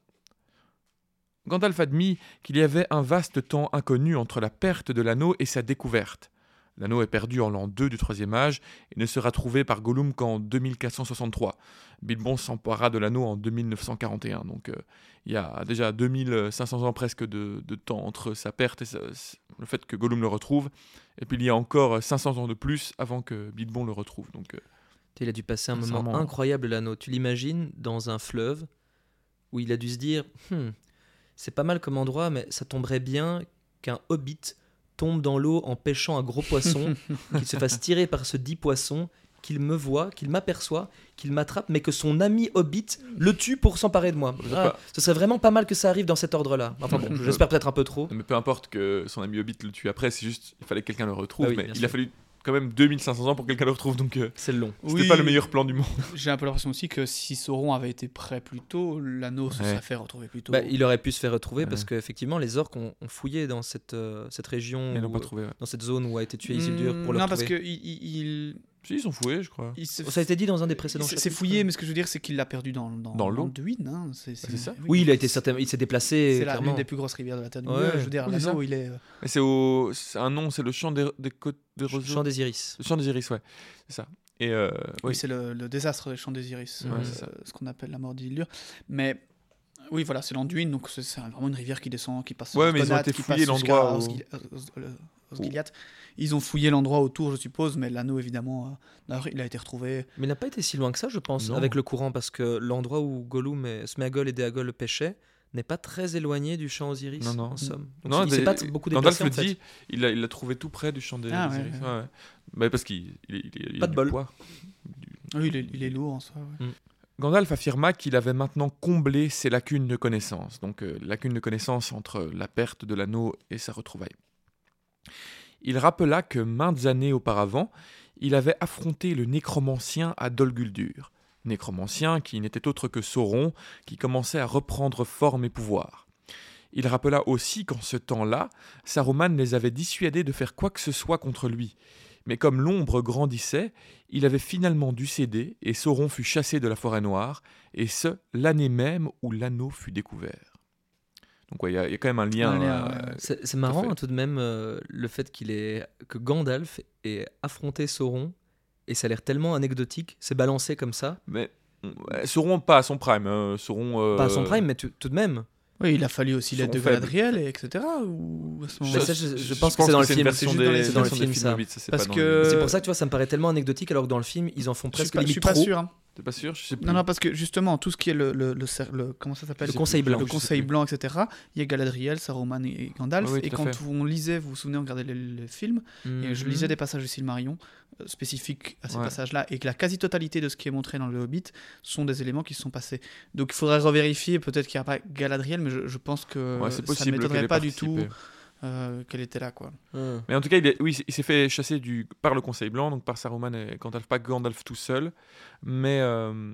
Gandalf admit qu'il y avait un vaste temps inconnu entre la perte de l'anneau et sa découverte. L'anneau est perdu en l'an 2 du troisième âge et ne sera trouvé par Gollum qu'en 2463. Bilbon s'empara de l'anneau en 2941. Donc euh, il y a déjà 2500 ans presque de, temps entre sa perte et le fait que Gollum le retrouve. Et puis il y a encore 500 ans de plus avant que Bilbon le retrouve. Donc euh, il a dû passer un moment incroyable, l'anneau. Tu l'imagines dans un fleuve où il a dû se dire hmm, c'est pas mal comme endroit, mais ça tomberait bien qu'un hobbit tombe dans l'eau en pêchant un gros poisson, qu'il se fasse tirer par ce dit poisson, qu'il me voit, qu'il m'aperçoit, qu'il m'attrape, mais que son ami Hobbit le tue pour s'emparer de moi. Ah, ce serait vraiment pas mal que ça arrive dans cet ordre-là. Enfin bon, j'espère peut-être un peu trop. Mais peu importe que son ami Hobbit le tue après, c'est juste, il fallait que quelqu'un le retrouve. Ah oui, mais il sûr. a fallu quand même 2500 ans pour que quelqu'un le retrouve, donc euh, C'est long. c'était Oui. pas le meilleur plan du monde. J'ai un peu l'impression aussi que si Sauron avait été prêt plus tôt, l'anneau se Ouais. serait fait retrouver plus tôt. Bah, il aurait pu se faire retrouver Ouais. parce qu'effectivement, les orques ont, ont fouillé dans cette, euh, cette région, Ils l'ont où- pas trouvé. ouais. dans cette zone où a été tué Isildur pour le Non, parce que il- Si, ils sont foués, je crois. Ça a été dit dans un des précédents c'est- fouillé, mais ce que je veux dire, c'est qu'il l'a perdu dans, dans, Dans l'eau. Hein. C'est C'est ça Oui, il a été certain, il s'est déplacé C'est l'une des plus grosses rivières de la Terre du Ouais. Milieu. Je veux dire, Oui, c'est l'anneau, il est. euh, Mais c'est au. Un nom, c'est le champ des, des côtes des roseaux. Chant des iris. Le champ des iris, ouais. C'est ça. Et euh, Oui, oui, c'est le, le désastre des champs des iris, Ouais, euh, ce qu'on appelle la mort d'Ildur. Mais oui, voilà, c'est l'Anduin, donc c'est vraiment une rivière qui descend, qui passe. Ouais, mais ils ont été jusqu'à l'endroit. Ils ont fouillé l'endroit autour, je suppose, mais l'anneau, évidemment, euh, il a été retrouvé. Mais il n'a pas été si loin que ça, je pense, Non. avec le courant, parce que l'endroit où Gollum, et Sméagol et Déagol pêchaient n'est pas très éloigné du champ aux iris, Non, non. en somme. Donc, Non, il s'est pas beaucoup Gandalf déplacé, le en fait. dit, il l'a trouvé tout près du champ des, Ah, ouais, ouais. ouais. Bah, parce qu'il il, il- il- il Pas a de du bol. poids. Oui, il est, il est lourd en soi. ouais. Gandalf affirma qu'il avait maintenant comblé ses lacunes de connaissance, donc euh, lacunes de connaissance entre la perte de l'anneau et sa retrouvaille. Il rappela que maintes années auparavant, il avait affronté le nécromancien à Dol Guldur, nécromancien qui n'était autre que Sauron, qui commençait à reprendre forme et pouvoir. Il rappela aussi qu'en ce temps-là, Saruman les avait dissuadés de faire quoi que ce soit contre lui. Mais comme l'ombre grandissait, il avait finalement dû céder et Sauron fut chassé de la forêt noire, et ce, l'année même où l'anneau fut découvert. Donc ouais, il y, a il y a quand même un lien. Euh, ouais. C'est marrant hein, tout de même euh, le fait qu'il ait que Gandalf ait affronté Sauron et ça a l'air tellement anecdotique, c'est balancé comme ça, Mais Sauron pas à son prime. hein, Sauron. euh, pas à son prime, mais tout de même. Oui, il a fallu aussi l'aide de. Galadriel, et etc. Ou à ce Mais moment-là ça, je- je pense que c'est dans le film, c'est dans le film, ça. Hobbit, ça, c'est Parce que- C'est pour ça que tu vois, ça me paraît tellement anecdotique alors que dans le film, ils en font Je suis presque pas, je limite suis pas trop. sûr. hein. T'es pas sûr? Je sais plus. Non, non, parce que justement, tout ce qui est le, le, le, cer- le- comment ça s'appelle? Le Conseil blanc. Le Je Conseil blanc, etc. Il y a Galadriel, Saruman et et Gandalf. Oui, oui, et quand fait. on lisait, vous vous souvenez, on regardait les, les films, et je Mhm. lisais des passages du Silmarillion spécifiques à ces Ouais. passages-là, et que la quasi-totalité de ce qui est montré dans le Hobbit sont des éléments qui se sont passés. Donc il faudrait revérifier, peut-être qu'il n'y a pas Galadriel, mais je, je pense que Ouais, c'est ça ne m'étonnerait ait pas du tout euh, qu'elle était là. quoi. Mais en tout cas, il est- oui, il s'est fait chasser du, par le Conseil Blanc, donc par Saruman et Gandalf, pas Gandalf tout seul. Mais, euh,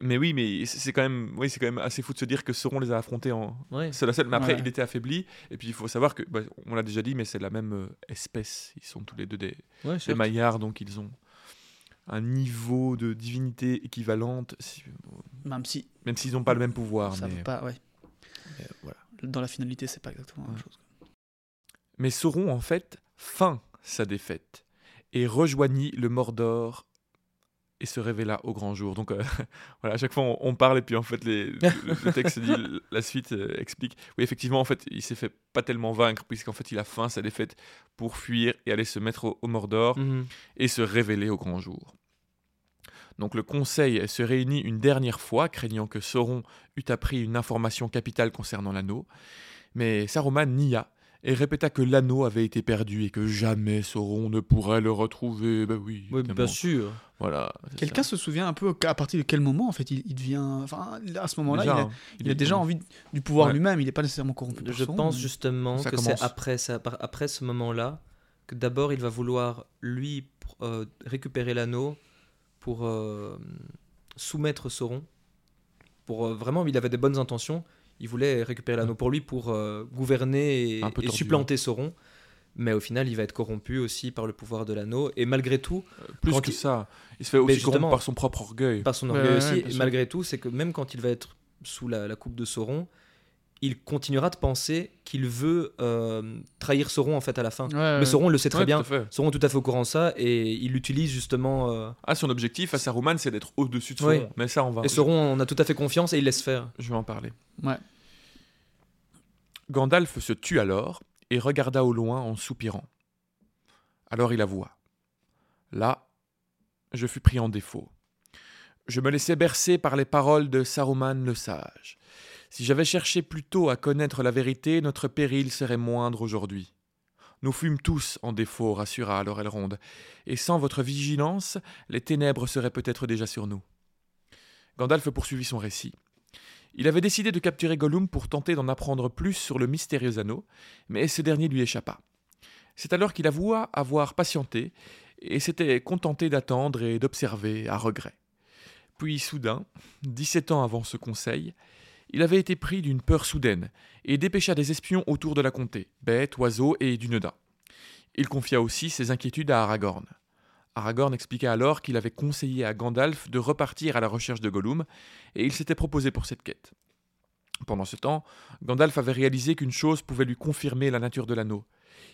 mais oui, mais c'est c'est quand, même, oui, c'est quand même assez fou de se dire que Sauron les a affrontés en Ouais. seul à seul. Mais après, Ouais. il était affaibli. Et puis, il faut savoir que, bah, on l'a déjà dit, mais c'est la même euh, espèce. Ils sont tous les deux des, Ouais, des certes. maillards, donc ils ont un niveau de divinité équivalente, si- Même si même s'ils n'ont pas le même pouvoir. ça mais, pas, ouais. mais voilà. Dans la finalité, c'est pas exactement la même chose. Mais Sauron, en fait, feint sa défaite et rejoignit le Mordor et se révéla au grand jour. Donc euh, voilà, à chaque fois on, on parle et puis en fait les- le, le texte dit la suite euh, explique. Oui, effectivement, en fait, il s'est fait pas tellement vaincre puisqu'en fait il a feint sa défaite pour fuir et aller se mettre au, au Mordor Mhm. et se révéler au grand jour. Donc le conseil se réunit une dernière fois, craignant que Sauron eût appris une information capitale concernant l'anneau, mais Saruman nia et répéta que l'anneau avait été perdu et que jamais Sauron ne pourrait le retrouver. Ben oui, bien sûr. Voilà. Quelqu'un se souvient un peu à partir de quel moment en fait il, il devient. Enfin, à ce moment-là, Déjà, il, a, hein, il a déjà envie du pouvoir Ouais. lui-même. Il n'est pas nécessairement corrompu. Je pense mais- justement Ça que c'est après, après ce moment-là que d'abord il va vouloir lui euh, récupérer l'anneau pour euh, soumettre Sauron. Pour euh, vraiment, il avait des bonnes intentions. Il voulait récupérer l'anneau pour lui pour euh, gouverner et, supplanter Sauron. Mais au final, il va être corrompu aussi par le pouvoir de l'anneau. Et malgré tout, Plus quand que il- ça, il se fait aussi corrompre par son propre orgueil. par son orgueil ouais, aussi, et malgré tout, c'est que même quand il va être sous la, la coupe de Sauron, il continuera de penser qu'il veut euh, trahir Sauron en fait à la fin. Ouais, Mais ouais. Sauron le sait très Ouais, bien. tout. Sauron est tout à fait au courant de ça et il l'utilise justement. euh, Ah, son objectif à Saruman, c'est d'être au-dessus de Sauron. Mais ça, on va. et Sauron en a tout à fait confiance et il laisse faire. Je vais en parler. Ouais. Gandalf se tut alors et regarda au loin en soupirant. Alors il avoua. Là, je fus pris en défaut. Je me laissais bercer par les paroles de Saruman le sage. Si j'avais cherché plus tôt à connaître la vérité, notre péril serait moindre aujourd'hui. Nous fûmes tous en défaut, rassura alors Elrond, et sans votre vigilance, les ténèbres seraient peut-être déjà sur nous. Gandalf poursuivit son récit. Il avait décidé de capturer Gollum pour tenter d'en apprendre plus sur le mystérieux anneau, mais ce dernier lui échappa. C'est alors qu'il avoua avoir patienté et s'était contenté d'attendre et d'observer à regret. Puis soudain, dix-sept ans avant ce conseil, il avait été pris d'une peur soudaine et dépêcha des espions autour de la comté, bêtes, oiseaux et Dunedain. Il confia aussi ses inquiétudes à Aragorn. Aragorn expliqua alors qu'il avait conseillé à Gandalf de repartir à la recherche de Gollum, et il s'était proposé pour cette quête. Pendant ce temps, Gandalf avait réalisé qu'une chose pouvait lui confirmer la nature de l'anneau.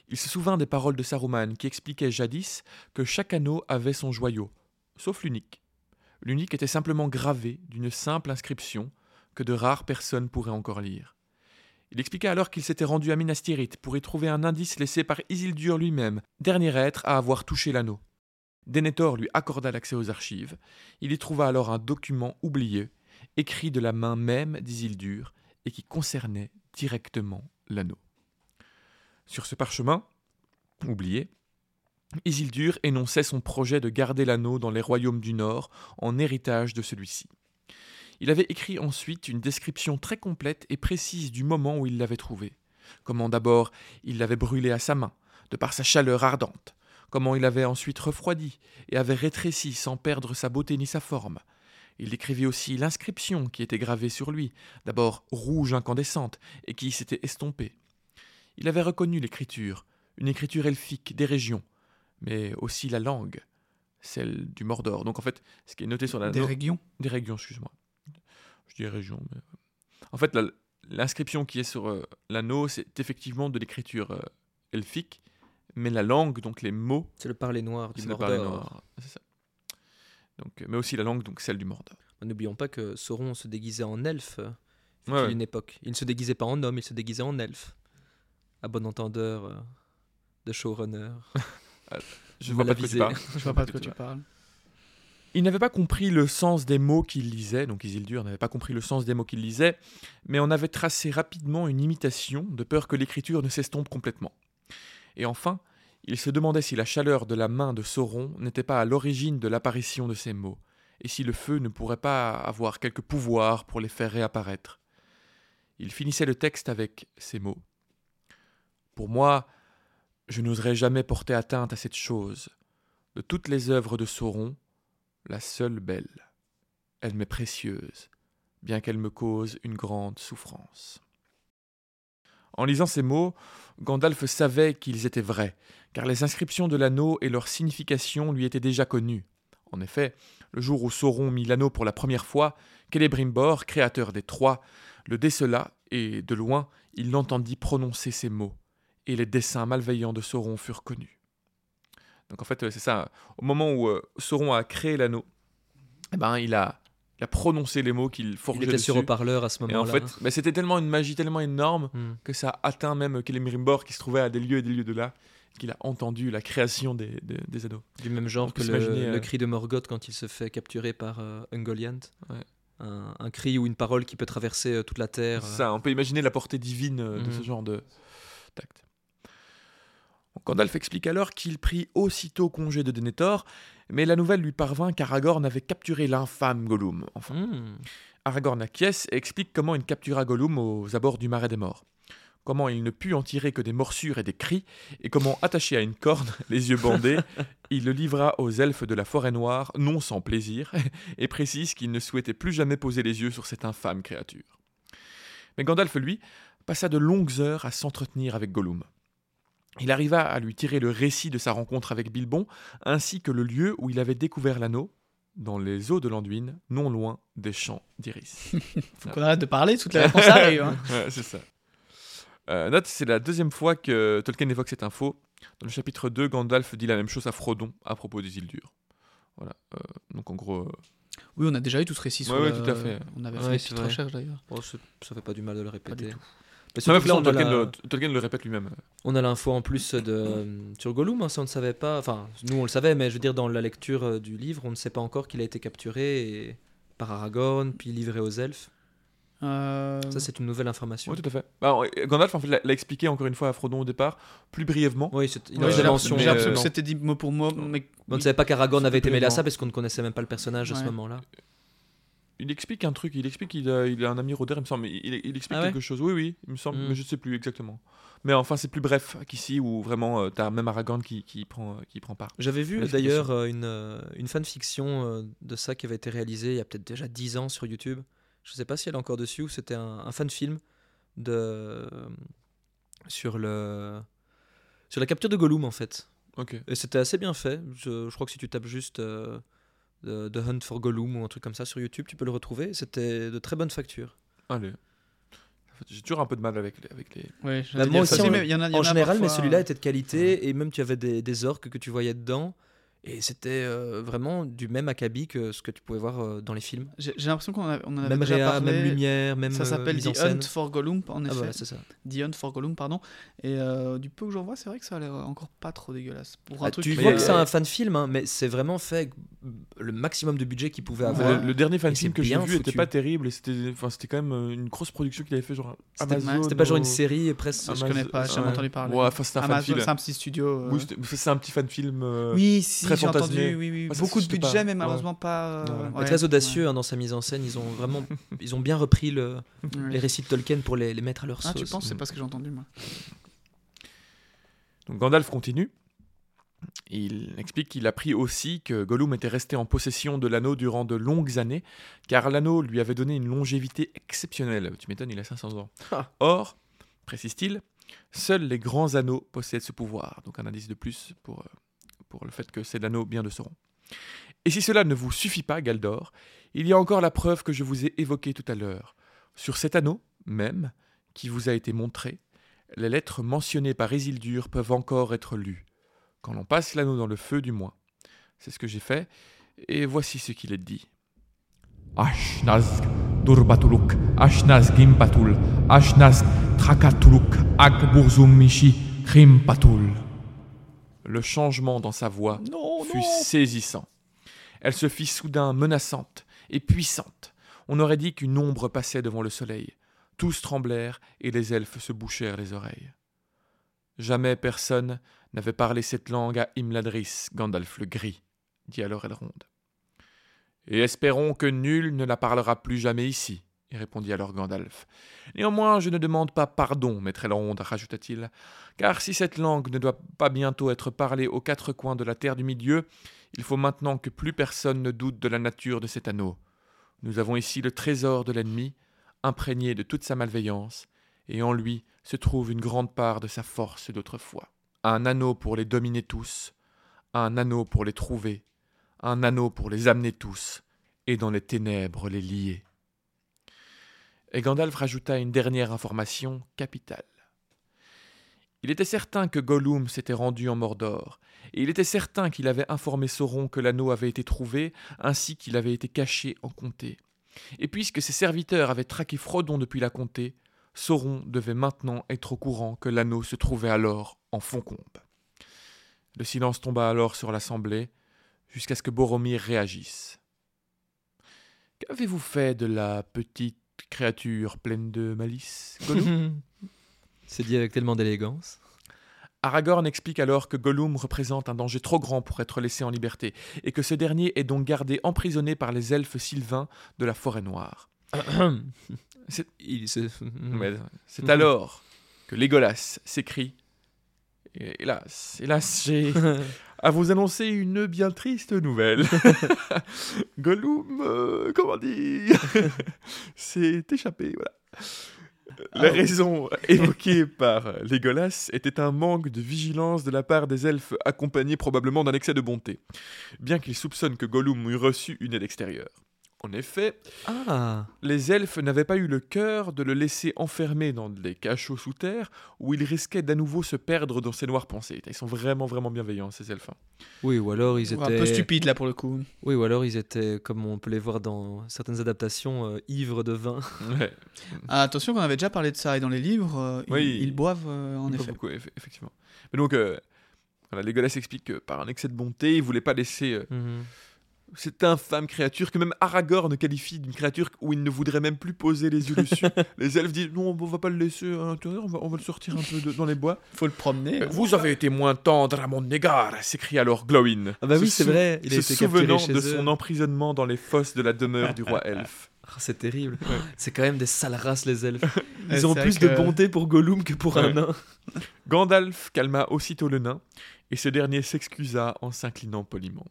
Il se souvint des paroles de Saruman qui expliquaient jadis que chaque anneau avait son joyau, sauf l'unique. L'unique était simplement gravé d'une simple inscription que de rares personnes pourraient encore lire. Il expliqua alors qu'il s'était rendu à Minas Tirith pour y trouver un indice laissé par Isildur lui-même, dernier être à avoir touché l'anneau. Denethor lui accorda l'accès aux archives. Il y trouva alors un document oublié, écrit de la main même d'Isildur, et qui concernait directement l'anneau. Sur ce parchemin, oublié, Isildur énonçait son projet de garder l'anneau dans les royaumes du Nord en héritage de celui-ci. Il avait écrit ensuite une description très complète et précise du moment où il l'avait trouvé. Comment d'abord il l'avait brûlé à sa main, de par sa chaleur ardente, comment il avait ensuite refroidi et avait rétréci sans perdre sa beauté ni sa forme. Il décrivit aussi l'inscription qui était gravée sur lui, d'abord rouge incandescente et qui s'était estompée. Il avait reconnu l'écriture, une écriture elfique des régions, mais aussi la langue, celle du Mordor. Donc en fait, ce qui est noté sur la Des régions? Des régions, excuse-moi. Je dis région, mais en fait l'inscription qui est sur euh, l'anneau, c'est effectivement de l'écriture euh, elfique, mais la langue, donc les mots, C'est le parler noir du le Mordor. parler noir. C'est ça. Donc, euh, mais aussi la langue, donc celle du Mordor. N'oublions pas que Sauron se déguisait en elfe euh, Ouais, ouais. une époque. Il ne se déguisait pas en homme, il se déguisait en elfe. À bon entendeur euh, de showrunner. Je On vois pas de quoi tu l'aviser. parles. Je vois pas de quoi tu parles. Il n'avait pas compris le sens des mots qu'il lisait, donc Isildur n'avait pas compris le sens des mots qu'il lisait, mais on avait tracé rapidement une imitation, de peur que l'écriture ne s'estompe complètement. Et enfin, il se demandait si la chaleur de la main de Sauron n'était pas à l'origine de l'apparition de ces mots, et si le feu ne pourrait pas avoir quelque pouvoir pour les faire réapparaître. Il finissait le texte avec ces mots. Pour moi, je n'oserais jamais porter atteinte à cette chose. De toutes les œuvres de Sauron, la seule belle. Elle m'est précieuse, bien qu'elle me cause une grande souffrance. En lisant ces mots, Gandalf savait qu'ils étaient vrais, car les inscriptions de l'anneau et leur signification lui étaient déjà connues. En effet, le jour où Sauron mit l'anneau pour la première fois, Celebrimbor, créateur des Trois, le décela, et de loin, il l'entendit prononcer ces mots, et les desseins malveillants de Sauron furent connus. Donc en fait, euh, c'est ça. Au moment où euh, Sauron a créé l'anneau, eh ben, il, a, il a prononcé les mots qu'il Il forgeait était sur haut-parleur à ce Et moment-là. en fait, bah, c'était tellement une magie tellement énorme Hmm. que ça a atteint même Celebrimbor qui se trouvait à des lieux et des lieux de là, qu'il a entendu la création des, des, des anneaux. Du même genre que le, s'imaginer, le euh, cri de Morgoth quand il se fait capturer par euh, Ungoliant. Ouais. Un, un cri ou une parole qui peut traverser euh, toute la terre. Euh. Ça, on peut imaginer la portée divine euh, de Mhm. ce genre de d'acte. Gandalf explique alors qu'il prit aussitôt congé de Denethor, mais la nouvelle lui parvint qu'Aragorn avait capturé l'infâme Gollum. Enfin, Hmm. Aragorn acquiesce et explique comment il captura Gollum aux abords du Marais des Morts. Comment il ne put en tirer que des morsures et des cris, et comment, attaché à une corne, les yeux bandés, il le livra aux elfes de la forêt noire, non sans plaisir, et précise qu'il ne souhaitait plus jamais poser les yeux sur cette infâme créature. Mais Gandalf, lui, passa de longues heures à s'entretenir avec Gollum. Il arriva à lui tirer le récit de sa rencontre avec Bilbon, ainsi que le lieu où il avait découvert l'anneau, dans les eaux de l'Anduin, non loin des champs d'iris. Faut qu'on arrête de parler, toutes les réponses arrivent. hein. Ouais, c'est ça. Euh, note, c'est la deuxième fois que Tolkien évoque cette info. Dans le chapitre 2, Gandalf dit la même chose à Frodon à propos des Isildur. Voilà. euh, donc en gros, euh, Oui, on a déjà eu tout ce récit. Ouais, le- tout à fait. On avait Ouais, fait petites vrai. recherches d'ailleurs. Oh, c'est- ça fait pas du mal de le répéter. du tout. Mais non, mais surtout que là, Tolkien, on a la- le, Tolkien le répète lui-même. On a l'info en plus de, sur Gollum, hein, ça on ne savait pas. Enfin, nous on le savait, mais je veux dire, dans la lecture euh, du livre, on ne sait pas encore qu'il a été capturé et par Aragorn, puis livré aux elfes. Euh, Ça, c'est une nouvelle information. Oui, tout à fait. Bah, euh, Gandalf en fait, l'a expliqué encore une fois à Frodon au départ, plus brièvement. Oui, il l'impression mention. j'ai mais, l'impression euh, que non. c'était dit mot pour mot, mais On ne savait pas qu'Aragorn avait été mêlé à ça parce qu'on ne connaissait même pas le personnage à ce moment-là. Il explique un truc, il explique qu'il a, il a un ami rôdeur, il me semble. Il, il explique Ah ouais quelque chose. Oui, oui, il me semble, Mm. mais je ne sais plus exactement. Mais enfin, c'est plus bref qu'ici, où vraiment, euh, t'as même Aragorn qui, qui, prend, euh, qui prend part. J'avais vu d'ailleurs euh, une, euh, une fanfiction de ça qui avait été réalisée il y a peut-être déjà 10 ans sur YouTube. Je ne sais pas si elle est encore dessus ou c'était un, un fan-film de, sur, le, sur la capture de Gollum en fait. Ok. Et c'était assez bien fait. Je, je crois que si tu tapes juste euh, The The Hunt for Gollum ou un truc comme ça sur YouTube, tu peux le retrouver. C'était de très bonne facture. Allez. J'ai toujours un peu de mal avec les. Avec les... Ouais, Bah, moi aussi, en- mais y en a- y en général, mais celui-là euh, était de qualité et même tu avais des, des orques que tu voyais dedans. Et c'était euh, vraiment du même acabit que ce que tu pouvais voir euh, dans les films. J'ai l'impression qu'on a- on en avait Même déjà réa, parlé. même lumière, même ça euh, s'appelle mise en The scène. Hunt for Gollum, en Ah effet. bah, c'est ça. The Hunt for Gollum, pardon. Et euh, du peu que j'en vois, c'est vrai que ça a l'air encore pas trop dégueulasse. Pour un Ah, truc tu vois que c'est un fan film, hein, mais c'est vraiment fait avec le maximum de budget qu'il pouvait Ouais. avoir. Le, le dernier fan film que j'ai vu était foutu. pas terrible et c'était enfin, c'était quand même une grosse production qu'il avait fait, genre C'était Amazon. c'était pas genre une série presque. Je Amazon- connais pas, j'ai jamais entendu parler. Ouais, enfin, c'est un fan Amazon, film. c'est un petit studio. Oui, c'est un petit fan film. Oui, si, très j'ai entendu. fantasmé. Oui, oui. Ouais, ça, Beaucoup de budget, pas- mais ouais. malheureusement pas. euh, Ouais. Mais ouais, très audacieux hein, dans sa mise en scène. Ils ont vraiment, ils ont bien repris le, ouais. les récits de Tolkien pour les, les mettre à leur Ah, sauce. tu penses C'est pas ce que j'ai entendu, moi. Donc Gandalf continue. Il explique qu'il a appris aussi que Gollum était resté en possession de l'anneau durant de longues années, car l'anneau lui avait donné une longévité exceptionnelle. Tu m'étonnes, il a 500 ans. Ah. Or, précise-t-il, seuls les grands anneaux possèdent ce pouvoir. Donc un indice de plus pour, euh, pour le fait que c'est l'anneau bien de Sauron. Et si cela ne vous suffit pas, Galdor, il y a encore la preuve que je vous ai évoquée tout à l'heure. Sur cet anneau, même, qui vous a été montré, les lettres mentionnées par Isildur peuvent encore être lues. Quand l'on passe l'anneau dans le feu, du moins. C'est ce que j'ai fait, et voici ce qu'il est dit. Ashnazg Durbatuluk, Ashnaz Gimpatul, Ashnaz Trakatuluk, Akburzum Mishi. Le changement dans sa voix Non, fut saisissant. Elle se fit soudain menaçante et puissante. On aurait dit qu'une ombre passait devant le soleil. Tous tremblèrent et les elfes se bouchèrent les oreilles. Jamais personne n'avait parlé cette langue à Imladris, Gandalf le Gris, dit alors Elrond. Et espérons que nul ne la parlera plus jamais ici, répondit alors Gandalf. Néanmoins, je ne demande pas pardon, maître Elrond, rajouta-t-il, car si cette langue ne doit pas bientôt être parlée aux quatre coins de la terre du milieu, il faut maintenant que plus personne ne doute de la nature de cet anneau. Nous avons ici le trésor de l'ennemi, imprégné de toute sa malveillance, et en lui se trouve une grande part de sa force d'autrefois. Un anneau pour les dominer tous, un anneau pour les trouver, un anneau pour les amener tous, et dans les ténèbres les lier. Et Gandalf rajouta une dernière information capitale. Il était certain que Gollum s'était rendu en Mordor, et il était certain qu'il avait informé Sauron que l'anneau avait été trouvé, ainsi qu'il avait été caché en comté. Et puisque ses serviteurs avaient traqué Frodon depuis la comté, Sauron devait maintenant être au courant que l'anneau se trouvait alors en Foncombe. Le silence tomba alors sur l'assemblée, jusqu'à ce que Boromir réagisse. Qu'avez-vous fait de la petite créature pleine de malice, Gollum C'est dit avec tellement d'élégance. Aragorn explique alors que Gollum représente un danger trop grand pour être laissé en liberté, et que ce dernier est donc gardé emprisonné par les elfes sylvains de la forêt noire. C'est- Il se- Mais C'est alors que Legolas s'écrie Hélas, hélas, j'ai à vous annoncer une bien triste nouvelle. Gollum, euh, comment dire, s'est échappé, voilà. La Ah. raison évoquée par Legolas était un manque de vigilance de la part des elfes, accompagné probablement d'un excès de bonté, bien qu'il soupçonne que Gollum eût reçu une aide extérieure. En effet, Ah, les elfes n'avaient pas eu le cœur de le laisser enfermer dans des cachots sous terre où il risquait d'à nouveau se perdre dans ses noires pensées. Ils sont vraiment, vraiment bienveillants, ces elfes. hein. oui, ou alors ils étaient. Un peu stupide là pour le coup. Oui, ou alors ils étaient, comme on peut les voir dans certaines adaptations, euh, ivres de vin. Ouais, Ah, attention qu'on avait déjà parlé de ça et dans les livres, euh, ils- Oui. ils, boivent euh, en pas effet. beaucoup, eff- effectivement. Mais donc, euh, voilà, Legolas explique que par un excès de bonté, il voulait pas laisser euh, Mhm. Cette infâme créature que même Aragorn qualifie d'une créature où il ne voudrait même plus poser les yeux dessus. les elfes disent non, on va pas le laisser à l'intérieur, on va, on va le sortir un peu de- dans les bois. Faut le promener. hein. Vous avez été moins tendre à mon égard, s'écria alors Glowin. Ah bah oui, c'est vrai, il a se souvenant chez de eux. son emprisonnement dans les fosses de la demeure du roi elfe. Ah, c'est terrible. C'est quand même des sales races, les elfes. Ouais, Ils ont plus de bonté pour Gollum que pour un nain. Gandalf calma aussitôt le nain, et ce dernier s'excusa en s'inclinant poliment.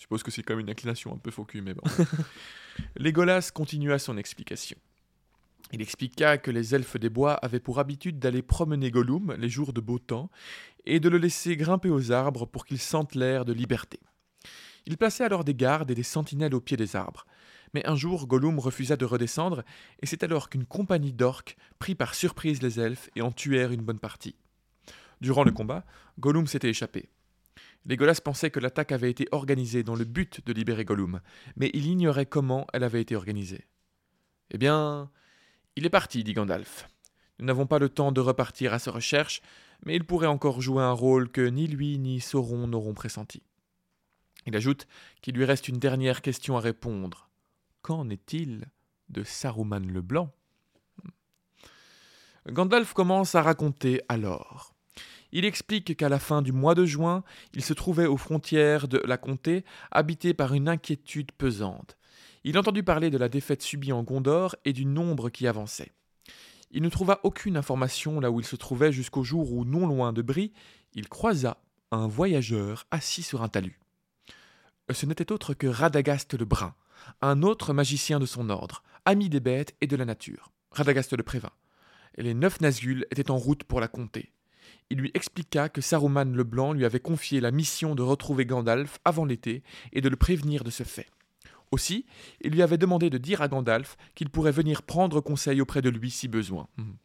Je suppose que c'est quand même une inclination un peu cul, mais bon. Legolas continua son explication. Il expliqua que les elfes des bois avaient pour habitude d'aller promener Gollum les jours de beau temps et de le laisser grimper aux arbres pour qu'il sente l'air de liberté. Il plaçait alors des gardes et des sentinelles au pied des arbres. Mais un jour, Gollum refusa de redescendre, et c'est alors qu'une compagnie d'orques prit par surprise les elfes et en tuèrent une bonne partie. Durant le combat, Gollum s'était échappé. Legolas pensait que l'attaque avait été organisée dans le but de libérer Gollum, mais il ignorait comment elle avait été organisée. Eh bien, il est parti, dit Gandalf. Nous n'avons pas le temps de repartir à sa recherche, mais il pourrait encore jouer un rôle que ni lui ni Sauron n'auront pressenti. Il ajoute qu'il lui reste une dernière question à répondre. Qu'en est-il de Saruman le Blanc? Gandalf commence à raconter alors. Il explique qu'à la fin du mois de juin, il se trouvait aux frontières de la comté, habité par une inquiétude pesante. Il entendit parler de la défaite subie en Gondor et du nombre qui avançait. Il ne trouva aucune information là où il se trouvait jusqu'au jour où, non loin de Brie, il croisa un voyageur assis sur un talus. Ce n'était autre que Radagast le Brun, un autre magicien de son ordre, ami des bêtes et de la nature. Radagast le prévint. Les neuf Nazgûl étaient en route pour la comté. Il lui expliqua que Saruman le Blanc lui avait confié la mission de retrouver Gandalf avant l'été et de le prévenir de ce fait. Aussi, il lui avait demandé de dire à Gandalf qu'il pourrait venir prendre conseil auprès de lui si besoin. Mhm.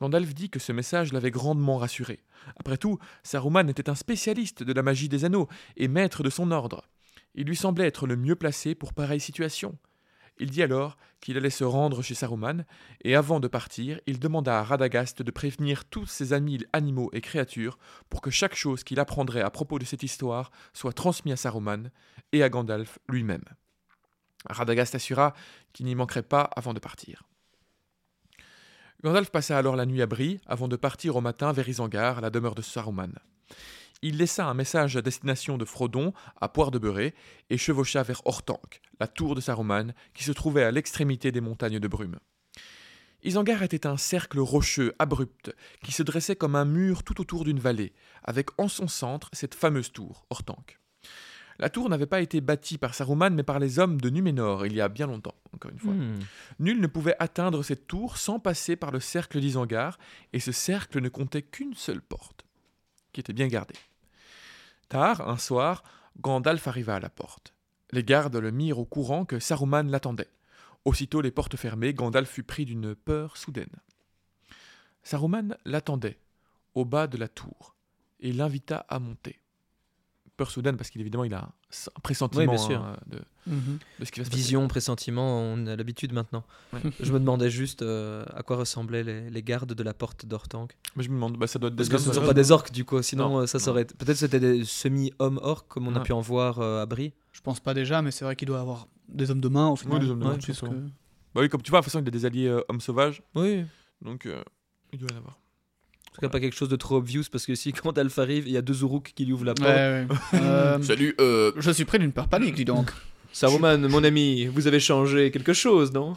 Gandalf dit que ce message l'avait grandement rassuré. Après tout, Saruman était un spécialiste de la magie des anneaux et maître de son ordre. Il lui semblait être le mieux placé pour pareille situation. Il dit alors qu'il allait se rendre chez Saruman, et avant de partir, il demanda à Radagast de prévenir tous ses amis animaux et créatures pour que chaque chose qu'il apprendrait à propos de cette histoire soit transmise à Saruman et à Gandalf lui-même. Radagast assura qu'il n'y manquerait pas avant de partir. Gandalf passa alors la nuit à Brie avant de partir au matin vers Isengard, la demeure de Saruman. Il laissa un message à destination de Frodon à Poire de Beurré et chevaucha vers Orthanc, la tour de Saruman, qui se trouvait à l'extrémité des montagnes de brume. Isengard était un cercle rocheux abrupt qui se dressait comme un mur tout autour d'une vallée, avec en son centre cette fameuse tour, Orthanc. La tour n'avait pas été bâtie par Saruman mais par les hommes de Numénor il y a bien longtemps, encore une fois. Hmm. Nul ne pouvait atteindre cette tour sans passer par le cercle d'Isengard, et ce cercle ne comptait qu'une seule porte, qui était bien gardée. Tard, un soir, Gandalf arriva à la porte. Les gardes le mirent au courant que Saruman l'attendait. Aussitôt les portes fermées, Gandalf fut pris d'une peur soudaine. Saruman l'attendait, au bas de la tour, et l'invita à monter. Peur soudaine parce qu'évidemment il a un, un pressentiment Oui, bien sûr. hein, de, Mhm. de ce qui va se passer. Vision, pressentiment, on a l'habitude maintenant. Ouais. Je me demandais juste euh, à quoi ressemblaient les, les gardes de la porte d'Ortank. Mais je me demande, bah, ça doit être Parce des que ce ne sont pas des orques du coup, sinon Non, euh, ça non. serait. Peut-être c'était des semi-hommes-orques comme on a pu en voir euh, à Brie. Je pense pas déjà, mais c'est vrai qu'il doit avoir des hommes de main au final. des hommes de main, Ouais, c'est parce ça. que- Bah oui, comme tu vois, de toute façon, il a des alliés euh, hommes sauvages, Oui. donc euh, il doit y en avoir. Tout cas, pas quelque chose de trop obvious parce que si quand Alpha arrive, il y a deux Uruk qui lui ouvrent la porte. Ouais, ouais. Euh, Salut, euh, je suis pris d'une peur panique, dis donc. Saruman, mon ami, vous avez changé quelque chose, non?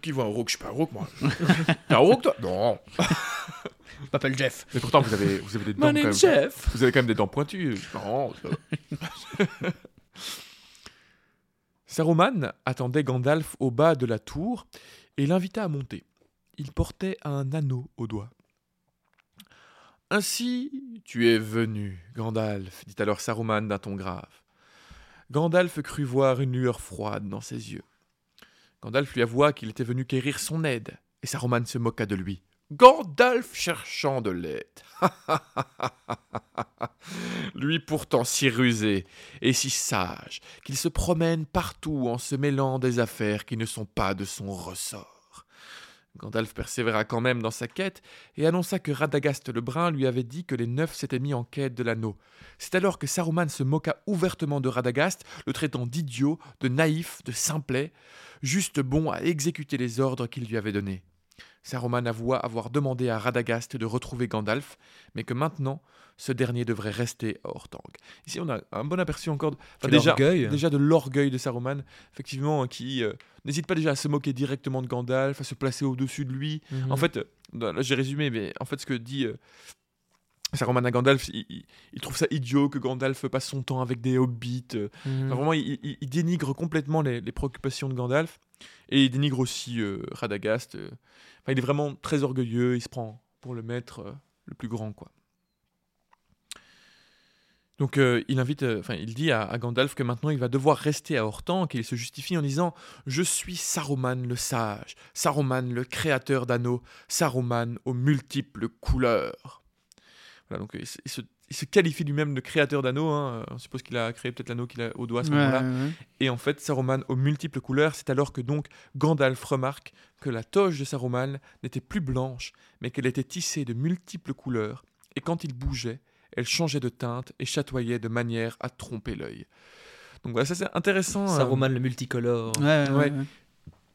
Qui voit un rook Je suis pas un rook, moi. T'es un rook, toi? Non. Je m'appelle Jeff. Mais pourtant, vous avez, vous avez des dents My quand même. Jeff. Vous avez quand même des dents pointues. Non. ça va. Saruman attendait Gandalf au bas de la tour et l'invita à monter. Il portait un anneau au doigt. Ainsi, tu es venu, Gandalf, dit alors Saruman d'un ton grave. Gandalf crut voir une lueur froide dans ses yeux. Gandalf lui avoua qu'il était venu quérir son aide, et Saruman se moqua de lui. Gandalf cherchant de l'aide. lui pourtant si rusé et si sage qu'il se promène partout en se mêlant des affaires qui ne sont pas de son ressort. Gandalf persévéra quand même dans sa quête et annonça que Radagast le Brun lui avait dit que les neufs s'étaient mis en quête de l'anneau. C'est alors que Saruman se moqua ouvertement de Radagast, le traitant d'idiot, de naïf, de simplet, juste bon à exécuter les ordres qu'il lui avait donnés. Saruman avoua avoir demandé à Radagast de retrouver Gandalf, mais que maintenant, ce dernier devrait rester à Ortang. Ici, on a un bon aperçu encore de, enfin, déjà, de l'orgueil de Saruman, effectivement, hein, qui euh, n'hésite pas déjà à se moquer directement de Gandalf, à se placer au-dessus de lui. Mhm. En fait, euh, là j'ai résumé, mais en fait, ce que dit euh, Saruman à Gandalf, il, il- il trouve ça idiot que Gandalf passe son temps avec des hobbits. euh. Mhm. Enfin, vraiment, il, il- il dénigre complètement les, les préoccupations de Gandalf. Et il dénigre aussi euh, Radagast. euh. Il est vraiment très orgueilleux, il se prend pour le maître euh, le plus grand, quoi. Donc euh, il invite, enfin il dit à, à Gandalf que maintenant il va devoir rester à Hortan, qu'il se justifie en disant Je suis Saruman le sage, Saruman le créateur d'anneaux, Saruman aux multiples couleurs. Voilà, donc il se, il se- qualifie lui-même de créateur d'anneaux. hein. On suppose qu'il a créé peut-être l'anneau qu'il a au doigt à ce Ouais, moment-là. ouais, ouais. Et en fait, Saruman aux multiples couleurs, c'est alors que donc Gandalf remarque que la toge de Saruman n'était plus blanche, mais qu'elle était tissée de multiples couleurs, et quand il bougeait, elle changeait de teinte et chatoyait de manière à tromper l'œil. Donc voilà, ça c'est intéressant. euh, Saruman le multicolore. Ouais, ouais, Ouais. ouais.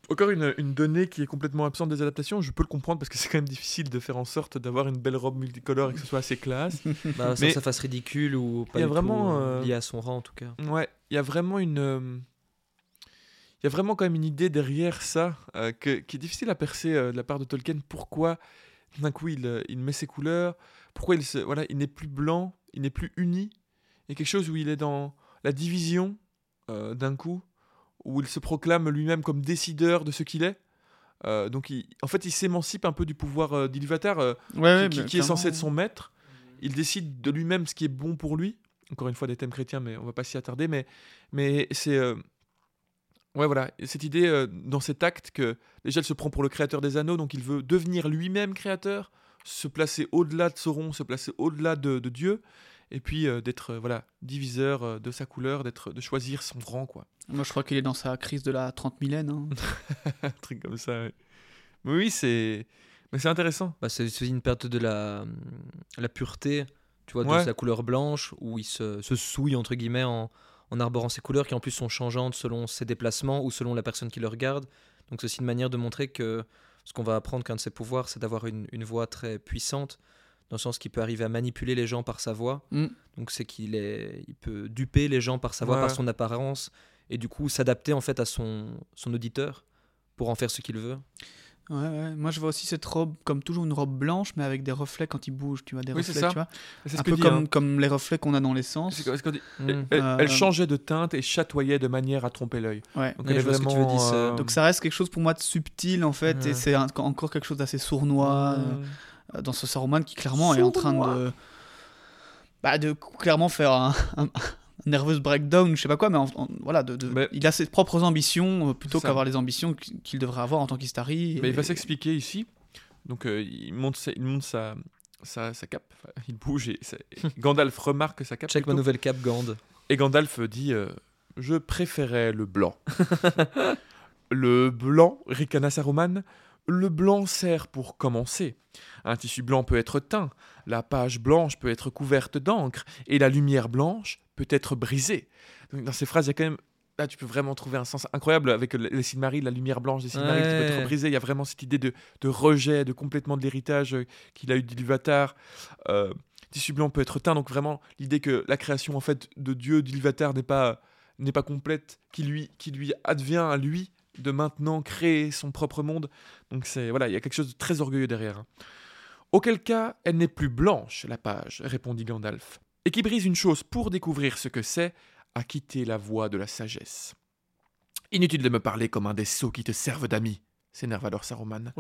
Encore une, une donnée qui est complètement absente des adaptations, je peux le comprendre parce que c'est quand même difficile de faire en sorte d'avoir une belle robe multicolore et que ce soit assez classe. Bah, sans Mais- que ça fasse ridicule ou pas Il y a du vraiment, tout, euh, lié à son rang en tout cas. Ouais, il y a vraiment une. euh, Il y a vraiment quand même une idée derrière ça euh, que- qui est difficile à percer euh, de la part de Tolkien. Pourquoi d'un coup il, euh, il met ses couleurs? Pourquoi il, se, voilà, il n'est plus blanc Il n'est plus uni? Il y a quelque chose où il est dans la division euh, d'un coup, où il se proclame lui-même comme décideur de ce qu'il est. Euh, donc il- en fait il s'émancipe un peu du pouvoir euh, d'Ilúvatar. euh, Ouais, qui, qui est censé être son maître. Il décide de lui-même ce qui est bon pour lui. Encore une fois, des thèmes chrétiens, mais on va pas s'y attarder. Mais, mais c'est. euh, Ouais, voilà. Cette idée dans cet acte que déjà il se prend pour le créateur des anneaux, donc il veut devenir lui-même créateur, se placer au-delà de Sauron, se placer au-delà de, de Dieu, et puis d'être voilà diviseur de sa couleur, d'être de choisir son rang, quoi. Moi, je crois qu'il est dans sa crise de la 30 millénaire. hein. Un truc comme ça. ouais. Mais oui, c'est. Mais c'est intéressant. Bah, c'est c'est une perte de la, la pureté, tu vois, Ouais. de sa couleur blanche, où il se, se souille, entre guillemets, en, en arborant ses couleurs, qui en plus sont changeantes selon ses déplacements ou selon la personne qui le regarde. Donc c'est aussi une manière de montrer que ce qu'on va apprendre qu'un de ses pouvoirs, c'est d'avoir une, une voix très puissante, dans le sens qu'il peut arriver à manipuler les gens par sa voix. Mm. Donc c'est qu'il est, il peut duper les gens par sa voix, Ouais. par son apparence, et du coup s'adapter en fait à son, son auditeur pour en faire ce qu'il veut. Ouais, ouais. Moi, je vois aussi cette robe comme toujours une robe blanche, mais avec des reflets quand il bouge. Tu vois, des Oui, c'est reflets, ça. tu vois. C'est ce Un que peu dit, comme, hein. comme les reflets qu'on a dans l'essence. C'est ce qu'on dit. Mm. Elle, elle- Euh, elle changeait de teinte et chatoyait de manière à tromper l'œil. Ouais. Donc Ouais, veux dire, euh, Donc ça reste quelque chose pour moi de subtil en fait, et c'est un- encore quelque chose d'assez sournois euh, euh, dans ce Saruman qui clairement est en train de, bah, de clairement faire un nervous breakdown, je sais pas quoi, mais en- en- voilà, de, de- Mais- il a ses propres ambitions euh, plutôt qu'avoir les ambitions qu'- qu'il devrait avoir en tant qu'Istari. Mais il va s'expliquer ici. Donc euh, il monte, sa, il monte sa, sa, sa cape, Enfin, il bouge et, sa- et Gandalf remarque sa cape. Check ma plutôt. nouvelle cape Gand. Et Gandalf dit euh, Je préférais le blanc. le blanc, ricana Saruman, le blanc sert pour commencer. Un tissu blanc peut être teint, la page blanche peut être couverte d'encre, et la lumière blanche peut être brisée. Donc, dans ces phrases, il y a quand même. Là, tu peux vraiment trouver un sens incroyable avec le- les Silmarils, la lumière blanche des Silmarils qui peut être brisée. Il y a vraiment cette idée de, de rejet, de complètement de l'héritage euh, qu'il a eu d'Ilúvatar. Euh, tissu blanc peut être teint, donc vraiment l'idée que la création en fait de Dieu d'Ilúvatar n'est pas n'est pas complète, qui lui qui lui advient à lui de maintenant créer son propre monde. Donc c'est voilà, il y a quelque chose de très orgueilleux derrière. hein. Auquel cas, elle n'est plus blanche, la page, répondit Gandalf. Et qui brise une chose pour découvrir ce que c'est, a quitté la voie de la sagesse. Inutile de me parler comme un des sots qui te servent d'amis, s'énerva alors Saruman.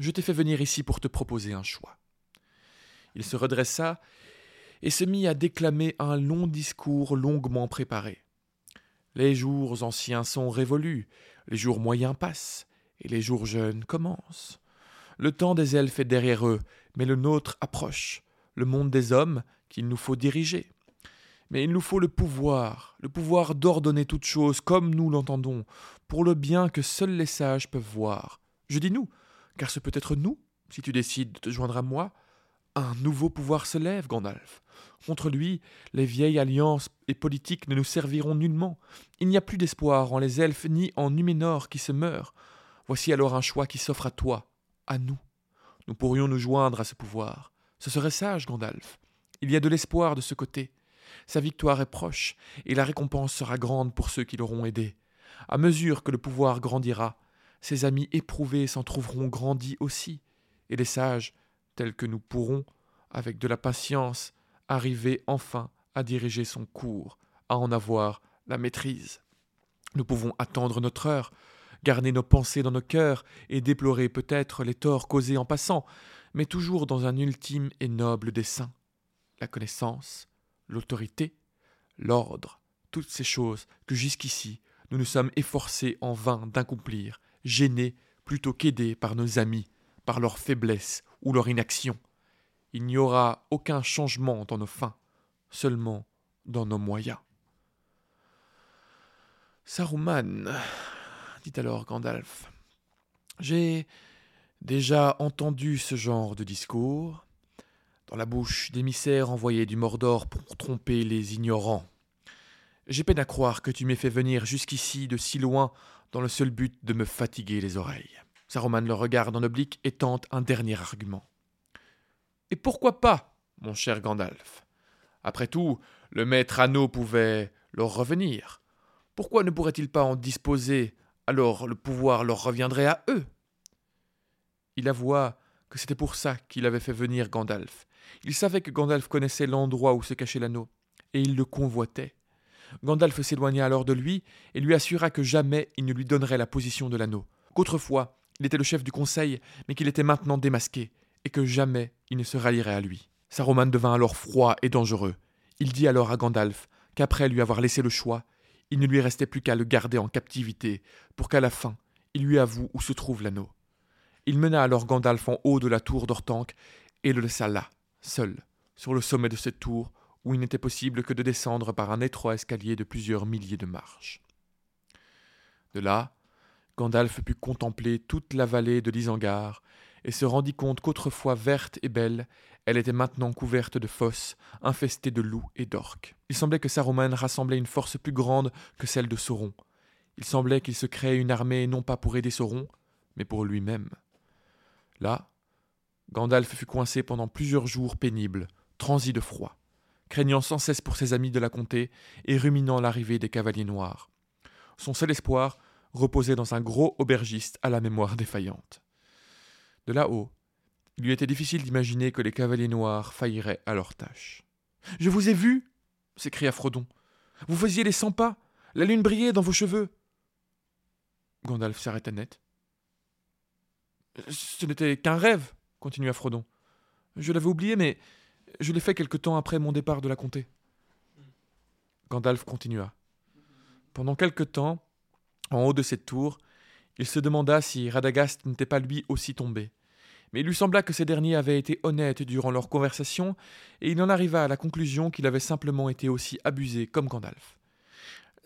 Je t'ai fait venir ici pour te proposer un choix. Il se redressa et se mit à déclamer un long discours longuement préparé. Les jours anciens sont révolus, les jours moyens passent, et les jours jeunes commencent. Le temps des elfes est derrière eux, mais le nôtre approche, le monde des hommes qu'il nous faut diriger. Mais il nous faut le pouvoir, le pouvoir d'ordonner toutes choses comme nous l'entendons, pour le bien que seuls les sages peuvent voir. Je dis nous, car ce peut être nous, si tu décides de te joindre à moi. Un nouveau pouvoir se lève, Gandalf. Contre lui, les vieilles alliances et politiques ne nous serviront nullement. Il n'y a plus d'espoir en les elfes ni en Numénor qui se meurent. Voici alors un choix qui s'offre à toi, à nous. Nous pourrions nous joindre à ce pouvoir. Ce serait sage, Gandalf. Il y a de l'espoir de ce côté. Sa victoire est proche, et la récompense sera grande pour ceux qui l'auront aidé. À mesure que le pouvoir grandira, ses amis éprouvés s'en trouveront grandis aussi, et les sages, tels que nous pourrons, avec de la patience, arriver enfin à diriger son cours, à en avoir la maîtrise. Nous pouvons attendre notre heure, garder nos pensées dans nos cœurs et déplorer peut-être les torts causés en passant, mais toujours dans un ultime et noble dessein. La connaissance, l'autorité, l'ordre, toutes ces choses que jusqu'ici nous nous sommes efforcés en vain d'accomplir, gênés plutôt qu'aidés par nos amis, par leur faiblesse ou leur inaction. Il n'y aura aucun changement dans nos fins, seulement dans nos moyens. Saruman, dit alors Gandalf, j'ai déjà entendu ce genre de discours dans la bouche d'émissaires envoyés du Mordor pour tromper les ignorants. J'ai peine à croire que tu m'aies fait venir jusqu'ici de si loin dans le seul but de me fatiguer les oreilles. Saruman le regarde en oblique et tente un dernier argument. Et pourquoi pas, mon cher Gandalf? Après tout, le maître anneau pouvait leur revenir. Pourquoi ne pourrait-il pas en disposer? Alors le pouvoir leur reviendrait à eux. Il avoua que c'était pour ça qu'il avait fait venir Gandalf. Il savait que Gandalf connaissait l'endroit où se cachait l'anneau, et il le convoitait. Gandalf s'éloigna alors de lui et lui assura que jamais il ne lui donnerait la position de l'anneau, qu'autrefois il était le chef du conseil, mais qu'il était maintenant démasqué, et que jamais il ne se rallierait à lui. Saruman devint alors froid et dangereux. Il dit alors à Gandalf qu'après lui avoir laissé le choix, il ne lui restait plus qu'à le garder en captivité, pour qu'à la fin il lui avoue où se trouve l'anneau. Il mena alors Gandalf en haut de la tour d'Ortanque et le laissa là, seul, sur le sommet de cette tour, où il n'était possible que de descendre par un étroit escalier de plusieurs milliers de marches. De là, Gandalf put contempler toute la vallée de l'Isengard, et se rendit compte qu'autrefois verte et belle, elle était maintenant couverte de fosses, infestée de loups et d'orques. Il semblait que Saruman rassemblait une force plus grande que celle de Sauron. Il semblait qu'il se créait une armée non pas pour aider Sauron, mais pour lui-même. Là, Gandalf fut coincé pendant plusieurs jours pénibles, transi de froid, craignant sans cesse pour ses amis de la comté et ruminant l'arrivée des cavaliers noirs. Son seul espoir reposait dans un gros aubergiste à la mémoire défaillante. De là-haut, il lui était difficile d'imaginer que les cavaliers noirs failliraient à leur tâche. Je vous ai vu s'écria Frodon. Vous faisiez les cent pas, la lune brillait dans vos cheveux. Gandalf s'arrêta net. Ce n'était qu'un rêve, continua Frodon. Je l'avais oublié, mais je l'ai fait quelque temps après mon départ de la comté. Gandalf continua. Pendant quelque temps, en haut de cette tour, il se demanda si Radagast n'était pas lui aussi tombé. Mais il lui sembla que ces derniers avaient été honnêtes durant leur conversation, et il en arriva à la conclusion qu'il avait simplement été aussi abusé comme Gandalf.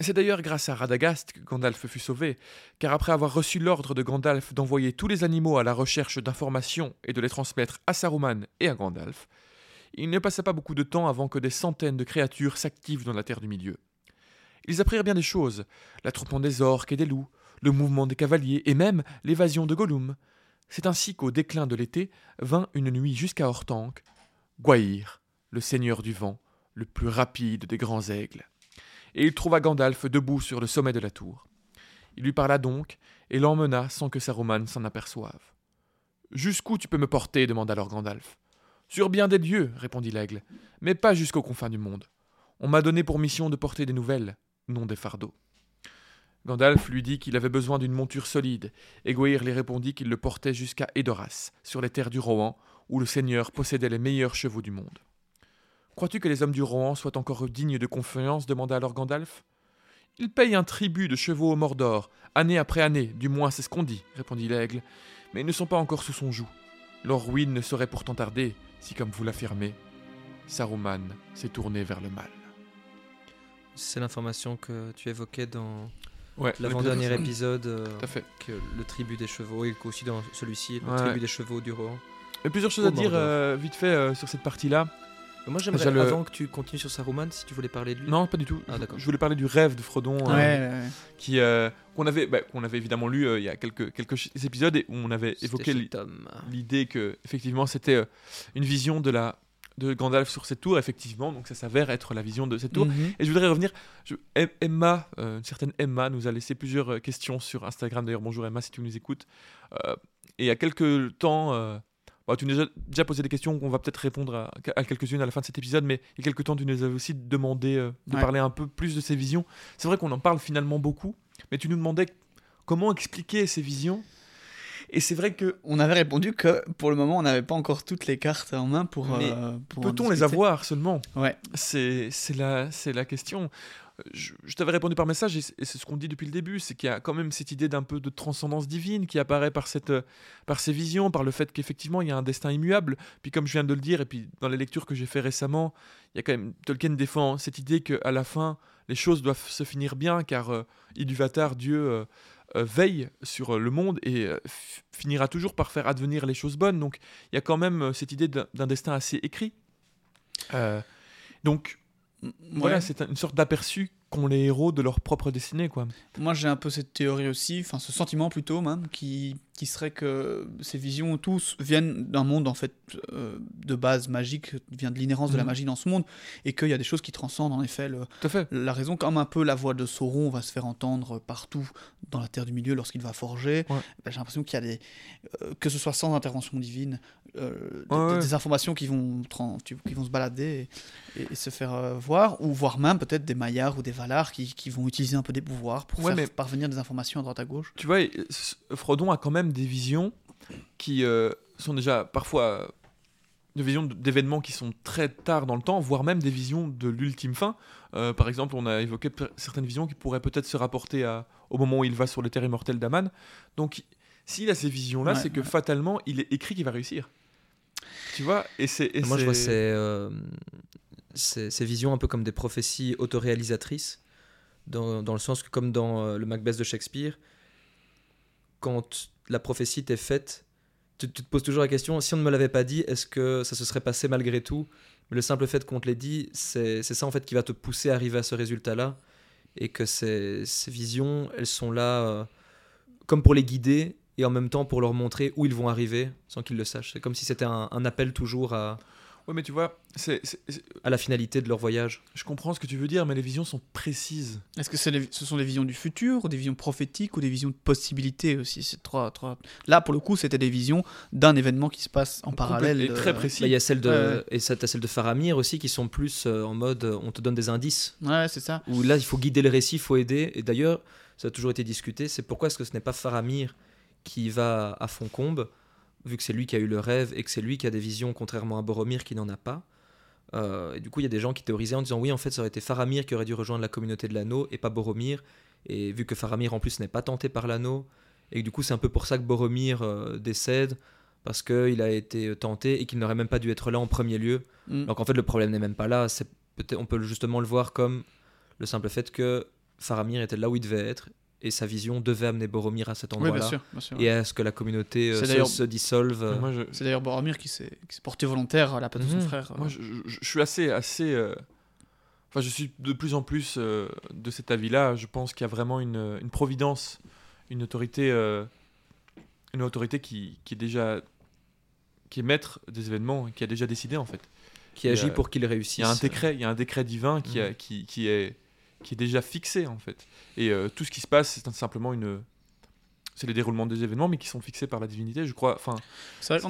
C'est d'ailleurs grâce à Radagast que Gandalf fut sauvé, car après avoir reçu l'ordre de Gandalf d'envoyer tous les animaux à la recherche d'informations et de les transmettre à Saruman et à Gandalf, il ne passa pas beaucoup de temps avant que des centaines de créatures s'activent dans la Terre du Milieu. Ils apprirent bien des choses, l'attroupement des orques et des loups, le mouvement des cavaliers et même l'évasion de Gollum. C'est ainsi qu'au déclin de l'été vint une nuit jusqu'à Hortanque, Gwaïr, le seigneur du vent, le plus rapide des grands aigles et il trouva Gandalf debout sur le sommet de la tour. Il lui parla donc, et l'emmena sans que Saruman s'en aperçoive. Jusqu'où tu peux me porter? demanda alors Gandalf. Sur bien des lieux, répondit l'aigle, mais pas jusqu'aux confins du monde. On m'a donné pour mission de porter des nouvelles, non des fardeaux. Gandalf lui dit qu'il avait besoin d'une monture solide, et Gwair lui répondit qu'il le portait jusqu'à Edoras, sur les terres du Rohan, où le seigneur possédait les meilleurs chevaux du monde. Crois-tu que les hommes du Rohan soient encore dignes de confiance demanda alors Gandalf. Ils payent un tribut de chevaux au Mordor, année après année, du moins c'est ce qu'on dit, répondit l'aigle, mais ils ne sont pas encore sous son joug. Leur ruine ne saurait pourtant tarder, si, comme vous l'affirmez, Saruman s'est tourné vers le mal. C'est l'information que tu évoquais dans Ouais, L'avant-dernier épisode, euh, Tout à fait. que le tribut des chevaux, et aussi dans celui-ci, le Ouais. tribut des chevaux du Rohan. Et plusieurs choses Au à dire euh, vite fait euh, sur cette partie-là. Moi j'aimerais, le- avant que tu continues sur Saruman, si tu voulais parler de lui. Non, pas du tout. Ah, d'accord. Je voulais parler du rêve de Frodon. euh, Ouais, ouais, ouais. qui euh, qu'on avait bah, qu'on avait évidemment lu euh, il y a quelques épisodes et où on avait évoqué l'idée que effectivement c'était euh, une vision de la de Gandalf sur cette tour effectivement donc ça s'avère être la vision de cette tour Mhm. et je voudrais revenir je- Emma euh, une certaine Emma nous a laissé plusieurs questions sur Instagram d'ailleurs bonjour Emma si tu nous écoutes Euh, et il y a quelques temps bah, tu nous as déjà posé des questions qu'on va peut-être répondre à, à quelques-unes à la fin de cet épisode mais il y a quelques temps tu nous avais aussi demandé euh, de Ouais. parler un peu plus de ces visions c'est vrai qu'on en parle finalement beaucoup mais tu nous demandais comment expliquer ces visions et c'est vrai que On avait répondu que pour le moment, on n'avait pas encore toutes les cartes en main pour. Euh, pour peut-on les avoir seulement? Ouais. C'est c'est la, c'est la question. Je, t'avais répondu par message et c'est ce qu'on dit depuis le début, c'est qu'il y a quand même cette idée d'un peu de transcendance divine qui apparaît par, cette, euh, par ces visions, par le fait qu'effectivement il y a un destin immuable. Puis comme je viens de le dire, et puis dans les lectures que j'ai fait récemment, il y a quand même Tolkien défend cette idée qu'à la fin les choses doivent se finir bien car euh, Iluvatar, Dieu, euh, euh, veille sur euh, le monde et euh, finira toujours par faire advenir les choses bonnes. Donc il y a quand même cette idée d'un destin assez écrit. Donc voilà, Ouais. c'est un- une sorte d'aperçu qu'ont les héros de leur propre destinée, quoi. Moi, j'ai un peu cette théorie aussi, enfin ce sentiment plutôt même, qui, qui serait que ces visions tous viennent d'un monde en fait euh, de base magique, vient de l'inhérence de la Mhm. magie dans ce monde, et qu'il y a des choses qui transcendent en effet le- Tout à fait. la raison, comme un peu la voix de Sauron va se faire entendre partout dans la Terre du Milieu lorsqu'il va forger. Ouais. ben, j'ai l'impression qu'il y a des, euh, que ce soit sans intervention divine, euh, des, Ouais, ouais. des informations qui vont, qui vont se balader et, et- et se faire euh, voir, ou voire même peut-être des Maillards ou des Valar qui, qui vont utiliser un peu des pouvoirs pour Ouais, faire mais- parvenir des informations à droite à gauche. Tu vois, euh, Frodon a quand même des visions qui euh, sont déjà parfois des visions d'événements qui sont très tard dans le temps, voire même des visions de l'ultime fin. Par exemple, on a évoqué certaines visions qui pourraient peut-être se rapporter à, au moment où il va sur les terres immortelles d'Aman. Donc, s'il a ces visions-là, c'est que fatalement, il est écrit qu'il va réussir. Tu vois Et c'est. Moi, je vois ces, euh, ces, ces visions un peu comme des prophéties autoréalisatrices, dans, dans le sens que, comme dans euh, le Macbeth de Shakespeare, quand la prophétie t'est faite, tu, tu te poses toujours la question si on ne me l'avait pas dit, est-ce que ça se serait passé malgré tout? Mais le simple fait qu'on te l'ait dit, c'est c'est ça en fait qui va te pousser à arriver à ce résultat-là. Et que ces, ces visions, elles sont là euh, comme pour les guider et en même temps pour leur montrer où ils vont arriver sans qu'ils le sachent. C'est comme si c'était un, un appel toujours à, Ouais, mais tu vois, c'est- à la finalité de leur voyage. je comprends ce que tu veux dire, mais les visions sont précises. Est-ce que les- ce sont des visions du futur, ou des visions prophétiques, ou des visions de possibilités aussi? C'est trois, trois... Là, pour le coup, c'était des visions d'un événement qui se passe en parallèle. Et très précis. Là, il y a celle de, Ouais, et ça, t'as celle de Faramir aussi qui sont plus euh, en mode euh, on te donne des indices. Ouais, c'est ça. Où là, il faut guider le récit, il faut aider. Et d'ailleurs, ça a toujours été discuté c'est pourquoi est-ce que ce n'est pas Faramir qui va à Foncombe, vu que c'est lui qui a eu le rêve et que c'est lui qui a des visions, contrairement à Boromir qui n'en a pas. Euh, et du coup, il y a des gens qui théorisaient en disant oui, en fait, ça aurait été Faramir qui aurait dû rejoindre la communauté de l'anneau et pas Boromir. Et vu que Faramir en plus n'est pas tenté par l'anneau, et que du coup, c'est un peu pour ça que Boromir euh, décède, parce qu'il a été tenté et qu'il n'aurait même pas dû être là en premier lieu. Mm. Donc en fait, le problème n'est même pas là. C'est peut-être, on peut justement le voir comme le simple fait que Faramir était là où il devait être et sa vision devait amener Boromir à cet Oui, endroit-là bien sûr. Bien sûr et à ce que la communauté euh, se, dissolve. euh. Je, C'est d'ailleurs Boromir qui s'est porté volontaire à la place de Mhm. son frère. Moi, je, je- je suis assez, assez. euh, Enfin, je suis de plus en plus euh, de cet avis-là. Je pense qu'il y a vraiment une, une providence, une autorité, euh, une autorité qui, qui est déjà, qui est maître des événements, qui a déjà décidé en fait. qui Et, agit euh, pour qu'il réussisse. Il y a un décret, il y a un décret divin qui, a- Mhm. qui, qui est, qui est déjà fixé en fait. Et euh, tout ce qui se passe, c'est simplement une, c'est les déroulements des événements, mais qui sont fixés par la divinité. Je crois. Enfin,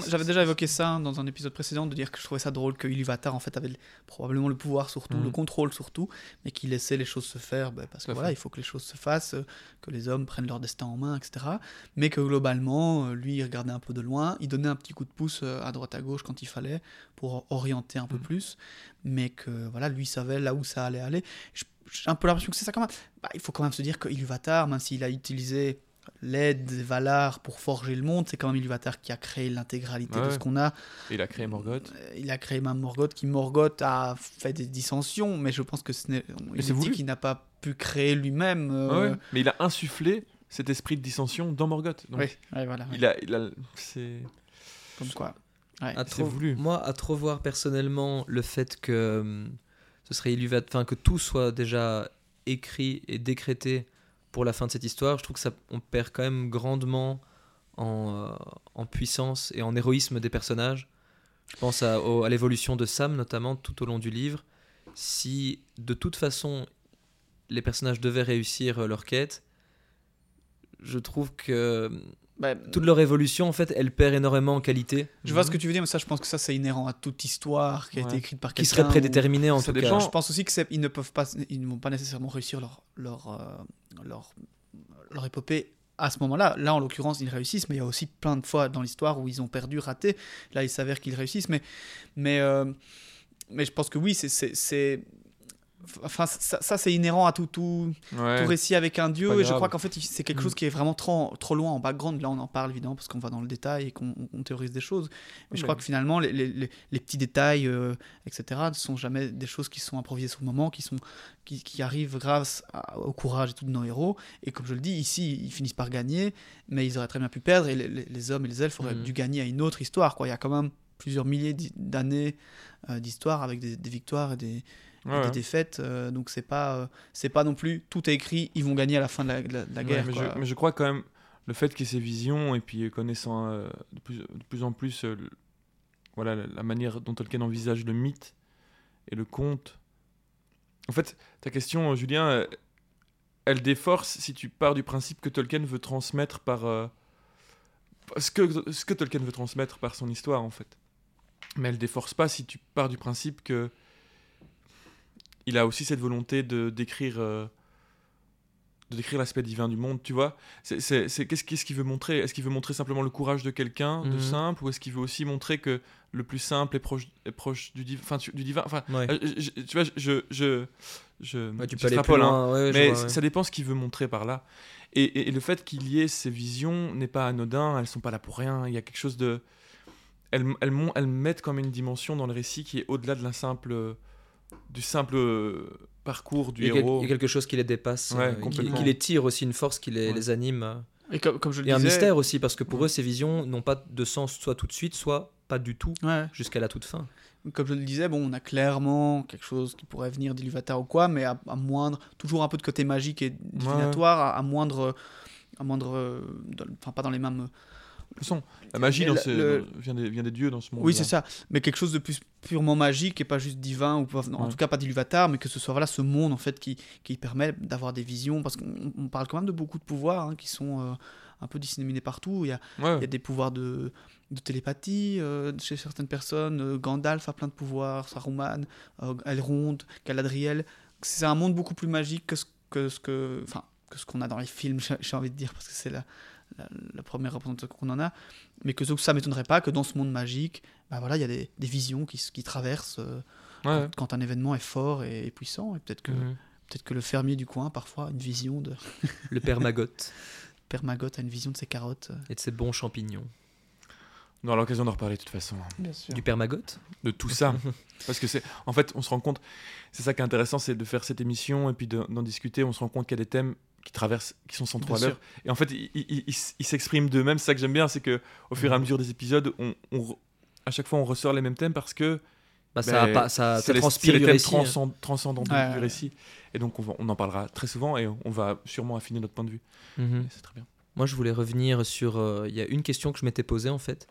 j'avais déjà évoqué ça dans un épisode précédent, de dire que je trouvais ça drôle que Iluvatar en fait avait le- probablement le pouvoir surtout, le contrôle surtout, mais qu'il laissait les choses se faire bah, parce que voilà, il faut que les choses se fassent, euh, que les hommes prennent leur destin en main, etc. Mais que globalement, euh, lui, il regardait un peu de loin, il donnait un petit coup de pouce à droite à gauche quand il fallait pour orienter un peu Mhm. plus, mais que voilà, lui savait là où ça allait aller. Je- J'ai un peu l'impression que c'est ça quand même. Bah, il faut quand même se dire que Iluvatar, même s'il a utilisé l'aide des Valar pour forger le monde. C'est quand même Iluvatar qui a créé l'intégralité de ce qu'on a. Et il a créé Morgoth. Euh, Il a créé même Morgoth, qui Morgoth a fait des dissensions, mais je pense que ce n'est. Il c'est dit qu'il n'a pas pu créer lui-même. euh, Ouais. Mais il a insufflé cet esprit de dissension dans Morgoth. Donc, ouais, ouais, voilà. il a, il a, c'est. Comme quoi. Ouais. À trop- voulu. Moi, à trop voir personnellement le fait que hum, ce serait Iluvat, enfin que tout soit déjà écrit et décrété pour la fin de cette histoire, je trouve que ça, on perd quand même grandement en, euh, en puissance et en héroïsme des personnages. Je pense à, l'évolution de Sam notamment tout au long du livre. Si de toute façon les personnages devaient réussir euh, leur quête, je trouve que Bah, toute leur évolution en fait, elle perd énormément en qualité. je vois ce que tu veux dire, mais ça, je pense que ça, c'est inhérent à toute histoire qui a été écrite par qui quelqu'un. serait ou- prédéterminé en Ça tout dépend. cas. Je pense aussi que c'est- ils ne peuvent pas, ils ne vont pas nécessairement réussir leur leur euh, leur, leur épopée à ce moment-là. Là, en l'occurrence, ils réussissent, mais il y a aussi plein de fois dans l'histoire où ils ont perdu, raté. Là, il s'avère qu'ils réussissent, mais mais euh, mais je pense que oui, c'est c'est c'est- Enfin, ça, ça, c'est inhérent à tout, tout, Ouais. tout récit avec un dieu, pas et je crois qu'en fait, c'est quelque Mm. chose qui est vraiment trop, trop loin en background. Là, on en parle évidemment parce qu'on va dans le détail et qu'on on théorise des choses. Mais je crois que finalement, les, les- les- les petits détails, euh, etc., ne sont jamais des choses qui sont improvisées sur le moment, qui, sont, qui, qui arrivent grâce à- au courage et tout de nos héros. Et comme je le dis, ici, ils finissent par gagner, mais ils auraient très bien pu perdre, et les, hommes et les elfes auraient Mhm. dû gagner à une autre histoire. Quoi. Il y a quand même plusieurs milliers d'années euh, d'histoire avec des, des victoires et des, Ouais, des ouais. défaites. euh, donc c'est pas, euh, c'est pas non plus tout est écrit, ils vont gagner à la fin de la, de la- de la Ouais, guerre. mais, je, mais je crois quand même le fait qu'il y ait ces visions et puis connaissant euh, de, plus, de plus en plus le- voilà, la, la manière dont Tolkien envisage le mythe et le conte. En fait, ta question, Julien, elle déforce si tu pars du principe que Tolkien veut transmettre par. ce, que, ce que Tolkien veut transmettre par son histoire, en fait. Mais elle déforce pas si tu pars du principe que. Il a aussi cette volonté de décrire. euh, de décrire l'aspect divin du monde, tu vois. C'est, qu'est-ce, qu'il veut montrer? Est-ce qu'il veut montrer simplement le courage de quelqu'un, de Mhm. simple, ou est-ce qu'il veut aussi montrer que le plus simple est proche, est proche du, div- enfin, tu- du divin? Enfin, Ouais. euh, tu vois, je, je, je, Ouais, tu je peux aller plus hein. loin. ouais, je mais vois, ça dépend ce qu'il veut montrer par là. Et, et- et le fait qu'il y ait ces visions n'est pas anodin, elles sont pas là pour rien. Il y a quelque chose de. Elles, elles, elles mettent comme une dimension dans le récit qui est au-delà de la simple, du simple euh, parcours du il, héros. il y a quelque chose qui les dépasse, Ouais, euh, qui, les tire aussi, une force qui les, Ouais. les anime. Et comme, comme je le Et un disais, mystère aussi, parce que pour eux, ces visions n'ont pas de sens soit tout de suite, soit pas du tout, ouais, jusqu'à la toute fin. comme je le disais, bon, on a clairement quelque chose qui pourrait venir d'Iluvatar ou quoi, mais à, à moindre, toujours un peu de côté magique et divinatoire, à, à moindre, à moindre, euh, dans- enfin pas dans les mêmes. Façon, la magie dans le- le- vient, des, vient des dieux dans ce monde. Oui, c'est ça, mais quelque chose de plus purement magique et pas juste divin ou en tout cas pas d'Iluvatar, mais que ce soit voilà ce monde en fait qui, qui permet d'avoir des visions, parce qu'on on parle quand même de beaucoup de pouvoirs hein, qui sont euh, un peu disséminés partout. Il y a Ouais. Il y a des pouvoirs de, de télépathie euh, chez certaines personnes. Euh, Gandalf a plein de pouvoirs, Saruman, Elrond, Galadriel. C'est un monde beaucoup plus magique que ce que ce que, enfin, que ce qu'on a dans les films, j'ai j'ai envie de dire, parce que c'est la, la, la première représentation qu'on en a. Mais que ça, ça m'étonnerait pas que dans ce monde magique, bah voilà, il y a des, des visions qui, traversent euh, Ouais. quand, quand un événement est fort et, et puissant. Et peut-être que, Mhm. peut-être que le fermier du coin, parfois, a une vision de. Le père Magotte Permagotte a une vision de ses carottes. et de ses bons champignons. On aura l'occasion d'en reparler de toute façon. Bien sûr. Du père Magotte de tout ça. Parce que c'est, en fait, on se rend compte, c'est ça qui est intéressant, c'est de faire cette émission et puis de- d'en discuter. On se rend compte qu'il y a des thèmes qui traversent, qui sont centraux Bien à l'heure. Et en fait, ils, ils- ils- ils- ils s'expriment d'eux-mêmes. C'est ça que j'aime bien, c'est que au fur et à mesure des épisodes, on, à chaque fois, on ressort les mêmes thèmes parce que bah, ça, ben, ça, ça les, transpire les du thèmes récit. hein. transcend- transcendants Ouais, du ouais. récit. Et donc, on, va- on en parlera très souvent et on va sûrement affiner notre point de vue. Mhm. C'est très bien. Moi, je voulais revenir sur. euh, Il y a une question que je m'étais posée en fait,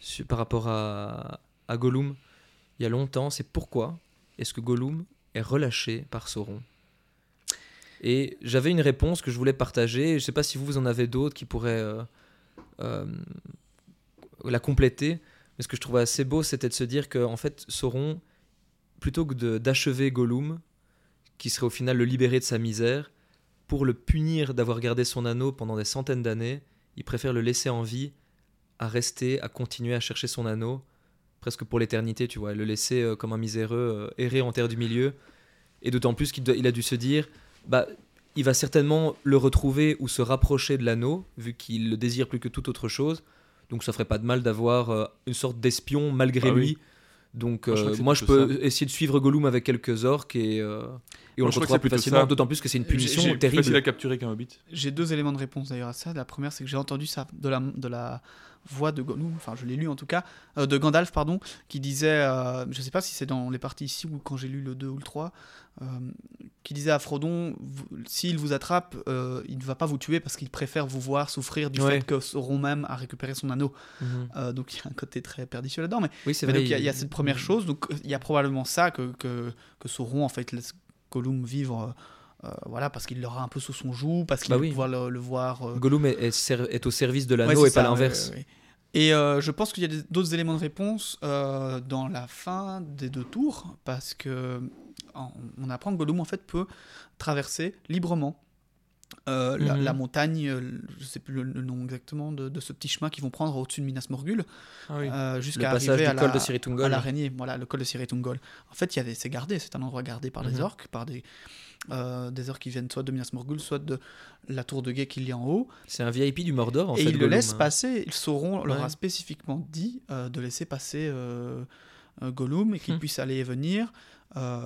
sur- par rapport à, à Gollum. Il y a longtemps, c'est pourquoi est-ce que Gollum est relâché par Sauron? Et j'avais une réponse que je voulais partager. Je ne sais pas si vous, vous en avez d'autres qui pourraient euh, euh, la compléter. Mais ce que je trouvais assez beau, c'était de se dire que en fait, Sauron, plutôt que d'achever Gollum, qui serait au final le libérer de sa misère, pour le punir d'avoir gardé son anneau pendant des centaines d'années, il préfère le laisser en vie à rester, à continuer à chercher son anneau, presque pour l'éternité, tu vois, et le laisser euh, comme un miséreux errer en terre du milieu. Et d'autant plus qu'il a dû se dire, bah, il va certainement le retrouver ou se rapprocher de l'anneau, vu qu'il le désire plus que toute autre chose. Donc ça ferait pas de mal d'avoir euh, une sorte d'espion malgré Ah oui. lui. Donc Moi, je crois euh, moi je peux essayer de suivre Gollum avec quelques orques et, euh, et on Moi, le retrouvera plus facilement, d'autant plus que c'est une punition j'ai- Plus facile à terrible. capturer qu'un hobbit. J'ai deux éléments de réponse d'ailleurs à ça. La première, c'est que j'ai entendu ça de la, de la voix de Gollum, enfin je l'ai lu en tout cas, euh, de Gandalf, pardon, qui disait, euh, je sais pas si c'est dans les parties ici ou quand j'ai lu le 2 ou le 3, euh, qui disait à Frodon, s'il vous attrape, euh, il ne va pas vous tuer parce qu'il préfère vous voir souffrir du Ouais. fait que Sauron même a récupéré son anneau. Mhm. Donc il y a un côté très pernicieux là-dedans, mais Oui, c'est mais vrai. donc, il y, a- il y a cette première Mhm. chose, donc il y a probablement ça que, que, que Sauron en fait laisse Gollum vivre, euh, voilà, parce qu'il l'aura un peu sous son joug, parce qu'il Bah va oui. pouvoir le, le voir. euh, Gollum est, est ser- est au service de ouais, l'anneau c'est et pas l'inverse. ouais, ouais, ouais. Et euh, je pense qu'il y a d'autres éléments de réponse dans la fin des deux tours, parce que on apprend que Gollum en fait peut traverser librement la, Mhm. la montagne, je sais plus le, le nom exactement de, de ce petit chemin qu'ils vont prendre au-dessus de Minas Morgul, Ah oui. jusqu'à arriver à col la, de à l'araignée, voilà, le col de Siritungol. En fait, il y avait, c'est gardé, c'est un endroit gardé par les Mhm. orques, par des, euh, des orques qui viennent soit de Minas Morgul, soit de la tour de guet qu'il y a en haut. C'est un VIP du Mordor en et fait. ils le laissent hein. passer. Ils sauront, leur a spécifiquement dit euh, de laisser passer euh, Gollum et qu'il Mhm. puisse aller et venir.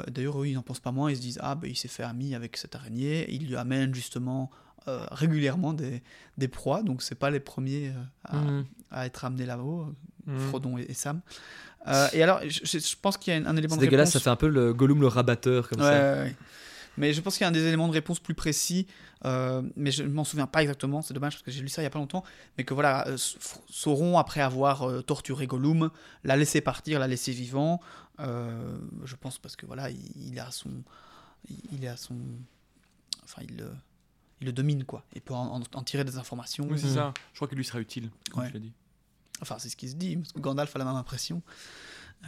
D'ailleurs, eux, ils n'en pensent pas moins. Ils se disent Ah, ben, il s'est fait ami avec cette araignée. Il lui amène justement régulièrement des, des proies. Donc, c'est pas les premiers euh, à, à être amenés là-haut, Mhm. Frodon et, et Sam. Et alors, je, pense qu'il y a un, un élément C'est dégueulasse, réponse. ça fait un peu le Gollum le rabatteur comme Ouais, ça. ouais, ouais. Mais je pense qu'il y a un des éléments de réponse plus précis, euh, mais je ne m'en souviens pas exactement, c'est dommage parce que j'ai lu ça il n'y a pas longtemps, mais que voilà, euh, Sauron, après avoir euh, torturé Gollum, l'a laissé partir, l'a laissé vivant, euh, je pense parce que voilà, il, il a son... Il à son... Enfin, il, le- il le domine, quoi. Il peut en, en- en tirer des informations. Oui, c'est Mhm. ça. Je crois que lui sera utile, comme Ouais. tu l'as dit. Enfin, c'est ce qui se dit, parce que Gandalf a la même impression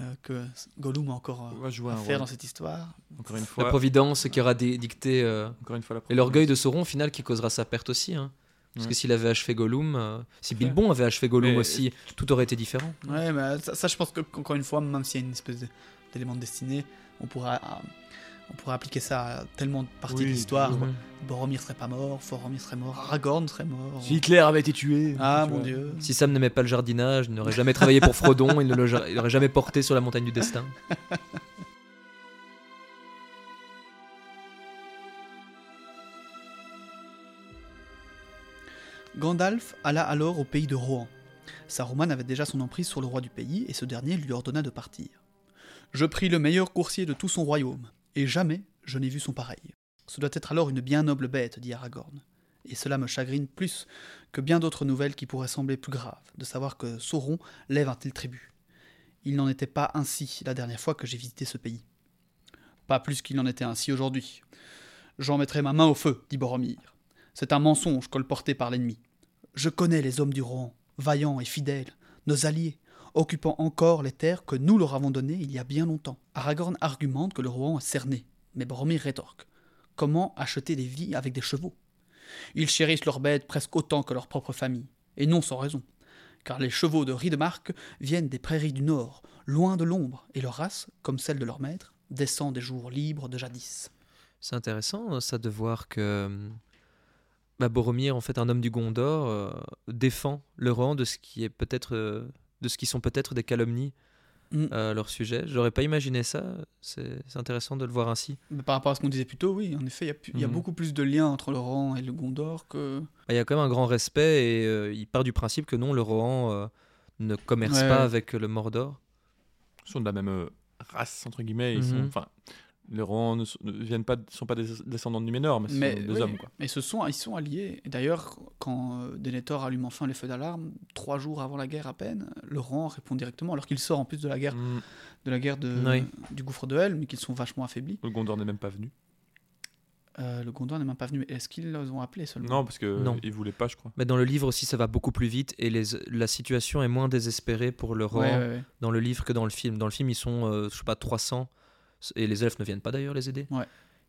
euh, que Gollum a encore euh, jouer à un faire rôle. dans cette histoire. Encore une La fois. providence qui aura dicté. euh, Encore une fois, la Et l'orgueil de Sauron, au final, qui causera sa perte aussi. hein. Parce Ouais. que s'il avait achevé Gollum, euh, si. Bilbon avait achevé Gollum Mais- aussi, tout aurait été différent. Ouais, mais ça, ça, je pense que encore une fois, même s'il y a une espèce d'élément de destinée, on pourra, euh, on pourra appliquer ça à tellement de parties Oui, de l'histoire. Boromir serait pas mort, Foromir serait mort, Aragorn serait mort. Si Hitler avait été tué. Ah tu mon vois. dieu. Si Sam n'aimait pas le jardinage, il n'aurait jamais travaillé pour Frodon, il ne l'aurait jamais porté sur la montagne du destin. Gandalf alla alors au pays de Rohan. Saruman avait déjà son emprise sur le roi du pays et ce dernier lui ordonna de partir. Je pris le meilleur coursier de tout son royaume, et jamais je n'ai vu son pareil. Ce doit être alors une bien noble bête, dit Aragorn. Et cela me chagrine plus que bien d'autres nouvelles qui pourraient sembler plus graves, de savoir que Sauron lève un tel tribut. Il n'en était pas ainsi la dernière fois que j'ai visité ce pays. Pas plus qu'il n'en était ainsi aujourd'hui. J'en mettrai ma main au feu, dit Boromir. C'est un mensonge colporté par l'ennemi. Je connais les hommes du Rohan, vaillants et fidèles, nos alliés, occupant encore les terres que nous leur avons données il y a bien longtemps. Aragorn argumente que le Rohan est cerné, mais Boromir rétorque. Comment acheter des vies avec des chevaux? Ils chérissent leurs bêtes presque autant que leur propre famille, et non sans raison, car les chevaux de Ridemark viennent des prairies du Nord, loin de l'ombre, et leur race, comme celle de leur maître, descend des jours libres de jadis. C'est intéressant euh, ça de voir que euh, bah, Boromir, en fait, un homme du Gondor, euh, défend le rang de ce qui est peut-être, de ce qui sont peut-être des calomnies Mm. à leur sujet. J'aurais pas imaginé ça. C'est intéressant de le voir ainsi. Mais par rapport à ce qu'on disait plus tôt, oui, en effet, il y a y, Mhm. beaucoup plus de liens entre le Rohan et le Gondor que... Bah, Il y a quand même un grand respect et euh, il part du principe que non, le Rohan euh, ne commerce Ouais, pas avec le Mordor. Ils sont de la même euh, race, entre guillemets. Ils sont, Mhm. enfin, les Rohan ne, sont- ne viennent pas, sont pas des descendants de Numénor, mais ce Mais, sont des oui, hommes. Quoi. mais ce sont, ils sont alliés. Et D'ailleurs, quand euh, Denethor allume enfin les feux d'alarme, trois jours avant la guerre à peine, le Rohan répond directement, alors qu'il sort en plus de la guerre, Mm. de la guerre de, Oui. du gouffre de Helm, mais qu'ils sont vachement affaiblis. Le Gondor n'est même pas venu. Euh, le Gondor n'est même pas venu. Est-ce qu'ils les ont appelés seulement? Non, parce que Non. ils voulaient pas, je crois. Mais dans le livre aussi, ça va beaucoup plus vite et les, la situation est moins désespérée pour le Rohan Ouais, ouais, ouais. dans le livre que dans le film. Dans le film, ils sont, euh, je sais pas, 300 et les elfes ne viennent pas d'ailleurs les aider. Ouais.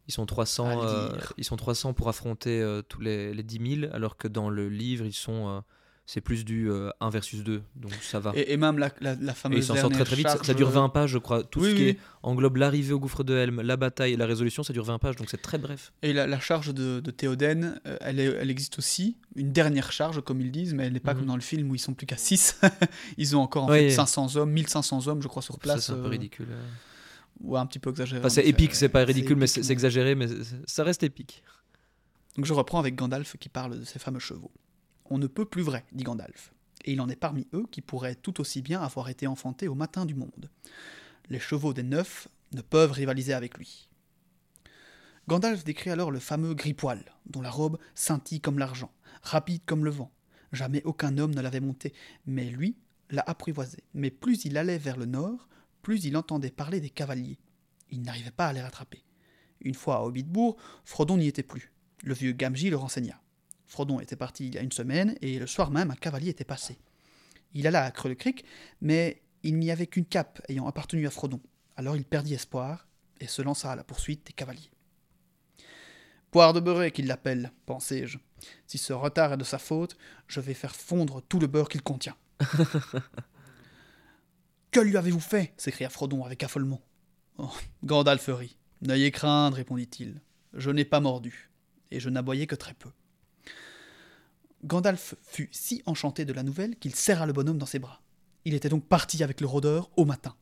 Ils sont 300, À euh, ils sont 300 pour affronter euh, tous les, les 10 000, alors que dans le livre, ils sont euh, c'est plus du 1 versus 2, donc ça va. Et, et même la, la, la Et fameuse. il s'en sort très très vite, ça, charge, ça dure euh, 20 pages je crois. Tout oui, ce qui oui. est- englobe l'arrivée au gouffre de Helm, la bataille et la résolution, ça dure 20 pages, donc c'est très bref. Et la, la charge de, de Théoden, euh, elle, est- elle existe aussi. Une dernière charge, comme ils disent, mais elle n'est pas Mhm. comme dans le film où ils sont plus qu'à 6. ils ont encore en Ouais. fait 500 hommes, 1500 hommes, je crois, sur Ça place. c'est un peu euh, ridicule. Ouais, un petit peu exagéré. Enfin, c'est épique, c'est pas ridicule, mais c'est exagéré, mais ça reste épique. Donc je reprends avec Gandalf qui parle de ces fameux chevaux. On ne peut plus vrai, dit Gandalf. Et il en est parmi eux qui pourraient tout aussi bien avoir été enfantés au matin du monde. Les chevaux des neufs ne peuvent rivaliser avec lui. Gandalf décrit alors le fameux Gripoil, dont la robe scintille comme l'argent, rapide comme le vent. Jamais aucun homme ne l'avait monté, mais lui l'a apprivoisé. Mais plus il allait vers le nord, plus il entendait parler des cavaliers. Il n'arrivait pas à les rattraper. Une fois à Hobbitbourg, Frodon n'y était plus. Le vieux Gamgee le renseigna. Frodon était parti il y a une semaine, et le soir même, un cavalier était passé. Il alla à Creux le Cric, mais il n'y avait qu'une cape ayant appartenu à Frodon. Alors il perdit espoir, et se lança à la poursuite des cavaliers. Poire de beurre qu'il l'appelle, pensai-je. Si ce retard est de sa faute, je vais faire fondre tout le beurre qu'il contient. que lui avez-vous fait s'écria Frodon avec affolement. Oh, Gandalf rit. N'ayez crainte, répondit-il. Je n'ai pas mordu, et je n'aboyais que très peu. Gandalf fut si enchanté de la nouvelle qu'il serra le bonhomme dans ses bras. Il était donc parti avec le rôdeur au matin.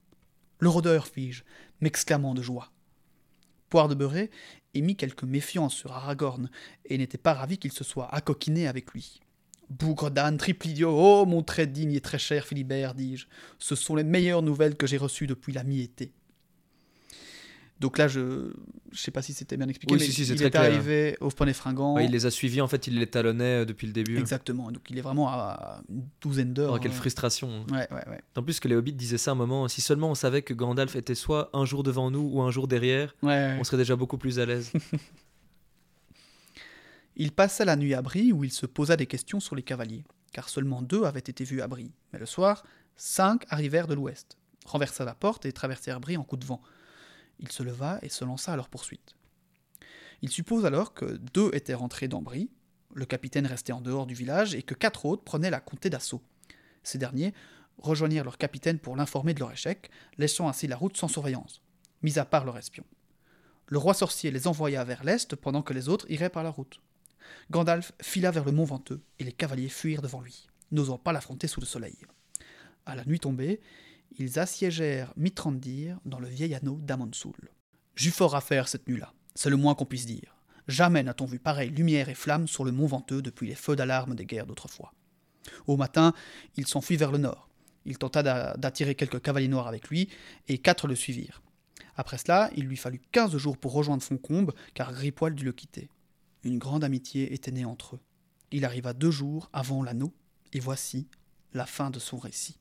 Le rôdeur, fis-je, m'exclamant de joie. Poire de Beurré émit quelque méfiance sur Aragorn, et n'était pas ravi qu'il se soit accoquiné avec lui. Bougre d'âne, triple idiot, oh mon très digne et très cher Philibert, dis-je, ce sont les meilleures nouvelles que j'ai reçues depuis la mi-été. Donc là, je je sais pas si c'était bien expliqué, Oui, mais si, si, il est clair. arrivé au poney fringant. Ouais, il les a suivis, en fait, il les talonnait euh, depuis le début. Exactement, donc il est vraiment à une douzaine d'heures. Oh, quelle euh, frustration. Ouais, ouais, ouais. En plus que les hobbits disaient ça à un moment, si seulement on savait que Gandalf était soit un jour devant nous ou un jour derrière, on serait déjà beaucoup plus à l'aise. Il passa la nuit à Brie où il se posa des questions sur les cavaliers, car seulement deux avaient été vus à Brie. Mais le soir, cinq arrivèrent de l'ouest, renversa la porte et traversèrent Brie en coup de vent. Il se leva et se lança à leur poursuite. Il suppose alors que deux étaient rentrés dans Brie, le capitaine restait en dehors du village et que quatre autres prenaient la comté d'assaut. Ces derniers rejoignirent leur capitaine pour l'informer de leur échec, laissant ainsi la route sans surveillance, mis à part leur espion. Le roi sorcier les envoya vers l'est pendant que les autres iraient par la route. Gandalf fila vers le mont Venteux, et les cavaliers fuirent devant lui, n'osant pas l'affronter sous le soleil. À la nuit tombée, ils assiégèrent Mitrandir dans le vieil anneau d'Amonsoul. J'eus fort à faire cette nuit-là, c'est le moins qu'on puisse dire. Jamais n'a-t-on vu pareille lumière et flamme sur le mont Venteux depuis les feux d'alarme des guerres d'autrefois. Au matin, il s'enfuit vers le nord. Il tenta d'a- d'attirer quelques cavaliers noirs avec lui, et quatre le suivirent. Après cela, il lui fallut quinze jours pour rejoindre Foncombe, car Gripoil dut le quitter. Une grande amitié était née entre eux. Il arriva deux jours avant l'anneau, et voici la fin de son récit.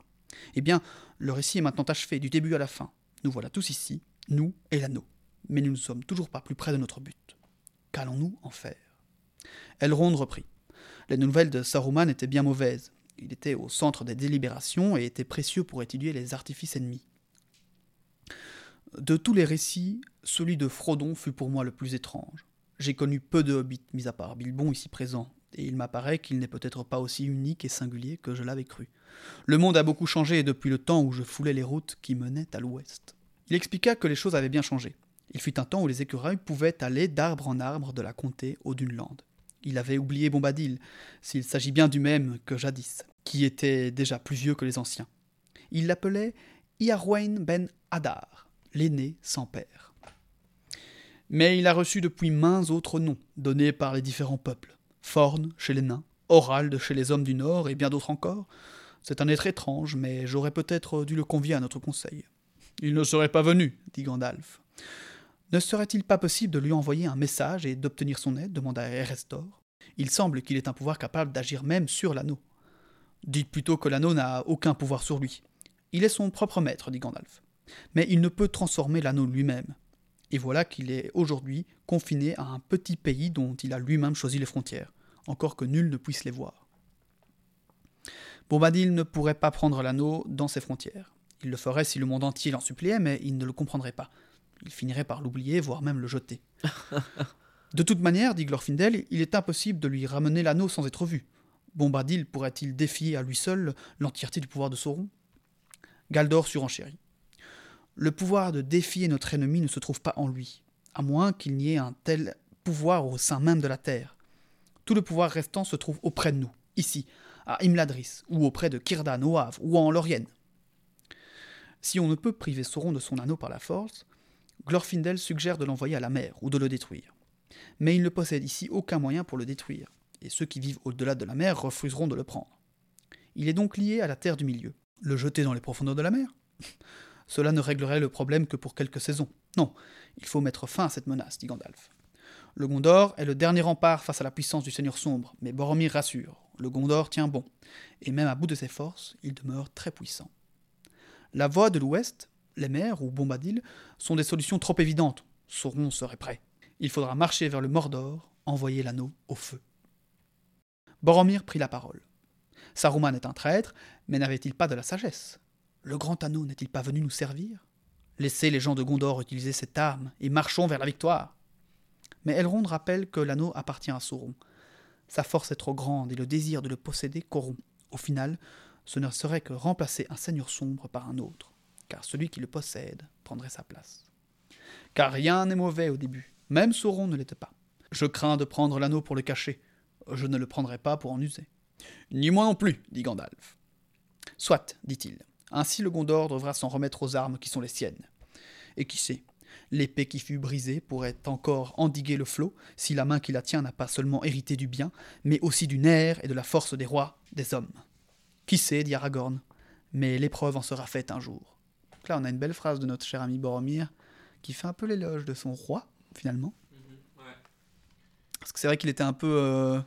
Eh bien, le récit est maintenant achevé, du début à la fin. Nous voilà tous ici, nous et l'anneau. Mais nous ne sommes toujours pas plus près de notre but. Qu'allons-nous en faire? Elrond reprit. Les nouvelles de Saruman étaient bien mauvaises. Il était au centre des délibérations et était précieux pour étudier les artifices ennemis. De tous les récits, celui de Frodon fut pour moi le plus étrange. J'ai connu peu de hobbits, mis à part Bilbon ici présent, et il m'apparaît qu'il n'est peut-être pas aussi unique et singulier que je l'avais cru. Le monde a beaucoup changé depuis le temps où je foulais les routes qui menaient à l'ouest. Il expliqua que les choses avaient bien changé. Il fut un temps où les écureuils pouvaient aller d'arbre en arbre de la comté au Duneland. Il avait oublié Bombadil, s'il s'agit bien du même que jadis, qui était déjà plus vieux que les anciens. Il l'appelait Iarwain ben Hadar, l'aîné sans père. Mais il a reçu depuis maints autres noms, donnés par les différents peuples. Forn chez les nains, Orald chez les hommes du Nord et bien d'autres encore. C'est un être étrange, mais j'aurais peut-être dû le convier à notre conseil. Il ne serait pas venu, dit Gandalf. Ne serait-il pas possible de lui envoyer un message et d'obtenir son aide demanda Erestor. Il semble qu'il ait un pouvoir capable d'agir même sur l'anneau. Dites plutôt que l'anneau n'a aucun pouvoir sur lui. Il est son propre maître, dit Gandalf. Mais il ne peut transformer l'anneau lui-même. Et voilà qu'il est aujourd'hui confiné à un petit pays dont il a lui-même choisi les frontières, encore que nul ne puisse les voir. Bombadil ne pourrait pas prendre l'anneau dans ses frontières. Il le ferait si le monde entier l'en suppliait, mais il ne le comprendrait pas. Il finirait par l'oublier, voire même le jeter. de toute manière, dit Glorfindel, il est impossible de lui ramener l'anneau sans être vu. Bombadil pourrait-il défier à lui seul l'entièreté du pouvoir de Sauron? Galdor surenchérit. Le pouvoir de défier notre ennemi ne se trouve pas en lui, à moins qu'il n'y ait un tel pouvoir au sein même de la Terre. Tout le pouvoir restant se trouve auprès de nous, ici, à Imladris, ou auprès de Kirdan au Havre, ou en Lorien. Si on ne peut priver Sauron de son anneau par la force, Glorfindel suggère de l'envoyer à la mer ou de le détruire. Mais il ne possède ici aucun moyen pour le détruire, et ceux qui vivent au-delà de la mer refuseront de le prendre. Il est donc lié à la terre du milieu. Le jeter dans les profondeurs de la mer? Cela ne réglerait le problème que pour quelques saisons. Non, il faut mettre fin à cette menace, dit Gandalf. Le Gondor est le dernier rempart face à la puissance du Seigneur sombre, mais Boromir rassure. Le Gondor tient bon, et même à bout de ses forces, il demeure très puissant. La voie de l'Ouest, les mers ou Bombadil, sont des solutions trop évidentes. Sauron serait prêt. Il faudra marcher vers le Mordor, envoyer l'anneau au feu. Boromir prit la parole. Saruman est un traître, mais n'avait-il pas de la sagesse? Le grand anneau n'est-il pas venu nous servir? Laissez les gens de Gondor utiliser cette arme et marchons vers la victoire. Mais Elrond rappelle que l'anneau appartient à Sauron. Sa force est trop grande et le désir de le posséder corrompt. Au final, ce ne serait que remplacer un seigneur sombre par un autre, car celui qui le possède prendrait sa place. Car rien n'est mauvais au début, même Sauron ne l'était pas. Je crains de prendre l'anneau pour le cacher, je ne le prendrai pas pour en user. Ni moi non plus, dit Gandalf. Soit, dit-il. Ainsi le Gondor devra s'en remettre aux armes qui sont les siennes. Et qui sait, l'épée qui fut brisée pourrait encore endiguer le flot si la main qui la tient n'a pas seulement hérité du bien, mais aussi du nerf et de la force des rois, des hommes. Qui sait, dit Aragorn, mais l'épreuve en sera faite un jour. Donc là, on a une belle phrase de notre cher ami Boromir qui fait un peu l'éloge de son roi, finalement. Mhm, Parce que c'est vrai qu'il était un peu euh,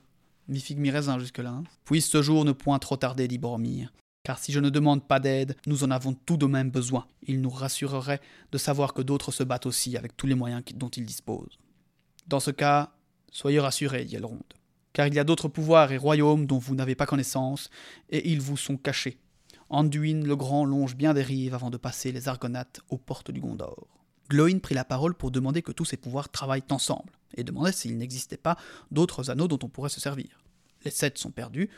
mi figue mi raisin jusque-là. Hein. Puis ce jour ne point trop tarder, dit Boromir. Car si je ne demande pas d'aide, nous en avons tout de même besoin. Il nous rassurerait de savoir que d'autres se battent aussi avec tous les moyens dont ils disposent. Dans ce cas, soyez rassurés, dit. Car il y a d'autres pouvoirs et royaumes dont vous n'avez pas connaissance, et ils vous sont cachés. Anduin le Grand longe bien des rives avant de passer les Argonates aux portes du Gondor. Glóin prit la parole pour demander que tous ces pouvoirs travaillent ensemble, et demandait s'il n'existait pas d'autres anneaux dont on pourrait se servir. Les sept sont perdus,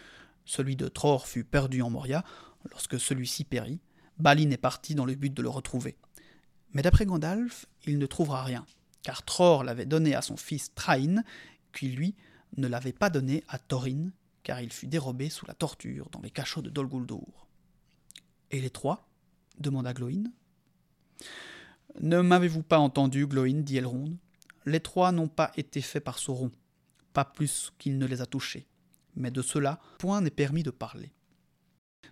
celui de Tror fut perdu en Moria, lorsque celui-ci périt, Balin est parti dans le but de le retrouver. Mais d'après Gandalf, il ne trouvera rien, car Tror l'avait donné à son fils Train, qui lui ne l'avait pas donné à Thorin, car il fut dérobé sous la torture dans les cachots de Dol Guldur. Et les trois? demanda Glóin. Ne m'avez-vous pas entendu, Glóin dit Elrond? Les trois n'ont pas été faits par Sauron, pas plus qu'il ne les a touchés mais de cela, point n'est permis de parler.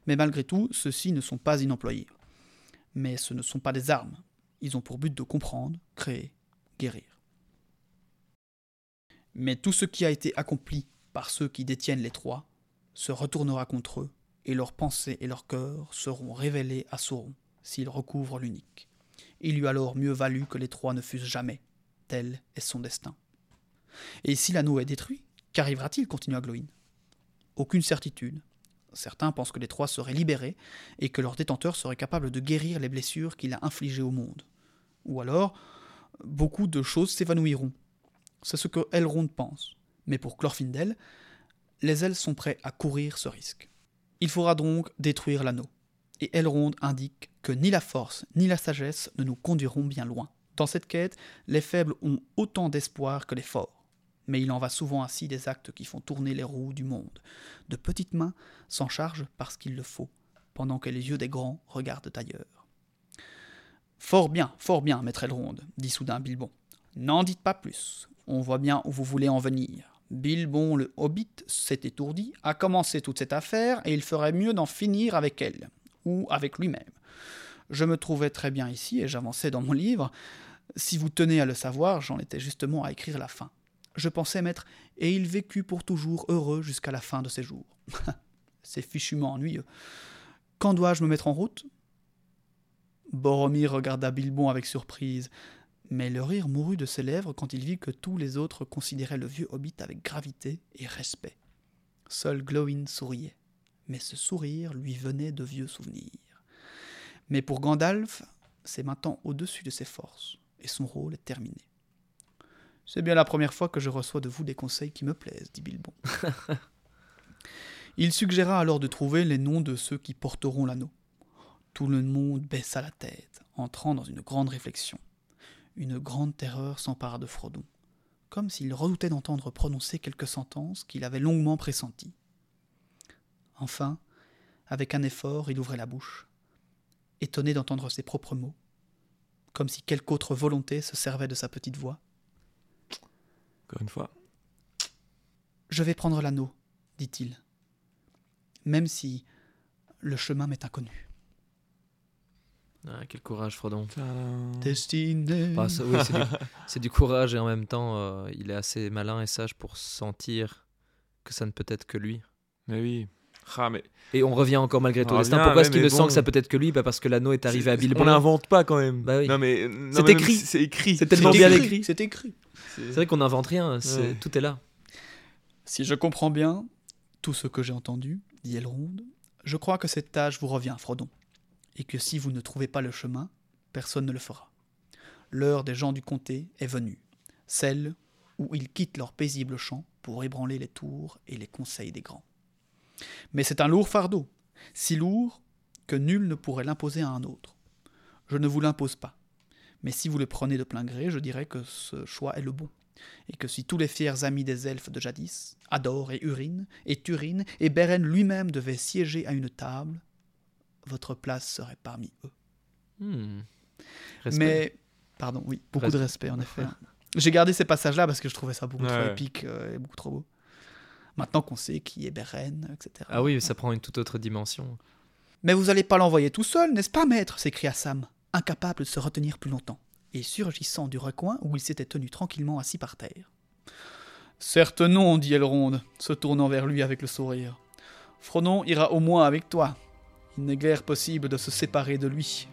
Mais malgré tout, ceux-ci ne sont pas inemployés. Mais ce ne sont pas des armes. Ils ont pour but de comprendre, créer, guérir. Mais tout ce qui a été accompli par ceux qui détiennent les trois se retournera contre eux, et leurs pensées et leurs cœurs seront révélés à Sauron, s'ils recouvrent l'unique. Il lui alors mieux valu que les trois ne fussent jamais. Tel est son destin. Et si l'anneau est détruit, qu'arrivera-t-il? continua Glóin aucune certitude. Certains pensent que les trois seraient libérés et que leur détenteur serait capable de guérir les blessures qu'il a infligées au monde. Ou alors, beaucoup de choses s'évanouiront. C'est ce que Elrond pense. Mais pour Clorfindel, les ailes sont prêts à courir ce risque. Il faudra donc détruire l'anneau. Et Elrond indique que ni la force ni la sagesse ne nous conduiront bien loin. Dans cette quête, les faibles ont autant d'espoir que les forts mais il en va souvent ainsi des actes qui font tourner les roues du monde. De petites mains s'en chargent parce qu'il le faut, pendant que les yeux des grands regardent ailleurs. Fort bien, fort bien, maître Elrond, dit soudain Bilbon. N'en dites pas plus. On voit bien où vous voulez en venir. Bilbon le hobbit s'est étourdi, a commencé toute cette affaire, et il ferait mieux d'en finir avec elle, ou avec lui-même. Je me trouvais très bien ici, et j'avançais dans mon livre. Si vous tenez à le savoir, j'en étais justement à écrire la fin. Je pensais m'être, et il vécut pour toujours heureux jusqu'à la fin de ses jours. C'est fichument ennuyeux. Quand dois-je me mettre en route? Boromir regarda Bilbon avec surprise, mais le rire mourut de ses lèvres quand il vit que tous les autres considéraient le vieux hobbit avec gravité et respect. Seul Glowin souriait, mais ce sourire lui venait de vieux souvenirs. Mais pour Gandalf, c'est maintenant au-dessus de ses forces, et son rôle est terminé. C'est bien la première fois que je reçois de vous des conseils qui me plaisent, dit Bilbon. Il suggéra alors de trouver les noms de ceux qui porteront l'anneau. Tout le monde baissa la tête, entrant dans une grande réflexion. Une grande terreur s'empara de Frodon, comme s'il redoutait d'entendre prononcer quelques sentences qu'il avait longuement pressenties. Enfin, avec un effort, il ouvrait la bouche, étonné d'entendre ses propres mots, comme si quelque autre volonté se servait de sa petite voix. Encore une fois. Je vais prendre l'anneau, dit-il, même si le chemin m'est inconnu. Ah, quel courage, Frodon. Destiné. Ah, ça- oui, c'est du, c'est du courage et en même temps, euh, il est assez malin et sage pour sentir que ça ne peut être que lui. Mais oui. Ah, mais Et on revient encore malgré tout destin. Pourquoi ouais, est-ce qu'il ne sent bon. que ça peut être que lui bah Parce que l'anneau est arrivé à c'est- Bilbo. On l'invente pas quand même. Bah oui. Non, mais, non, C'est écrit. C'est écrit. C'est tellement bien écrit. C'est écrit. C'est vrai qu'on n'invente rien, c'est- Ouais. tout est là. Si je comprends bien tout ce que j'ai entendu, dit Elrond, je crois que cette tâche vous revient, Frodon, et que si vous ne trouvez pas le chemin, personne ne le fera. L'heure des gens du comté est venue, celle où ils quittent leur paisible champ pour ébranler les tours et les conseils des grands. Mais c'est un lourd fardeau, si lourd que nul ne pourrait l'imposer à un autre. Je ne vous l'impose pas, mais si vous le prenez de plein gré, je dirais que ce choix est le bon et que si tous les fiers amis des elfes de jadis, Ador et Urine, et Turine, et Beren lui-même devaient siéger à une table, votre place serait parmi eux. Hmm. Mais, pardon, oui, beaucoup de Respect. en effet. J'ai gardé ces passages-là parce que je trouvais ça beaucoup trop épique euh, et beaucoup trop beau. Maintenant qu'on sait qui est Beren, etc. Ah oui, ça prend une toute autre dimension. Mais vous allez pas l'envoyer tout seul, n'est-ce pas, maître s'écria Sam, incapable de se retenir plus longtemps, et surgissant du recoin où il s'était tenu tranquillement assis par terre. Certes non, dit Elrond, se tournant vers lui avec le sourire. Frodon ira au moins avec toi. Il n'est guère possible de se séparer de lui,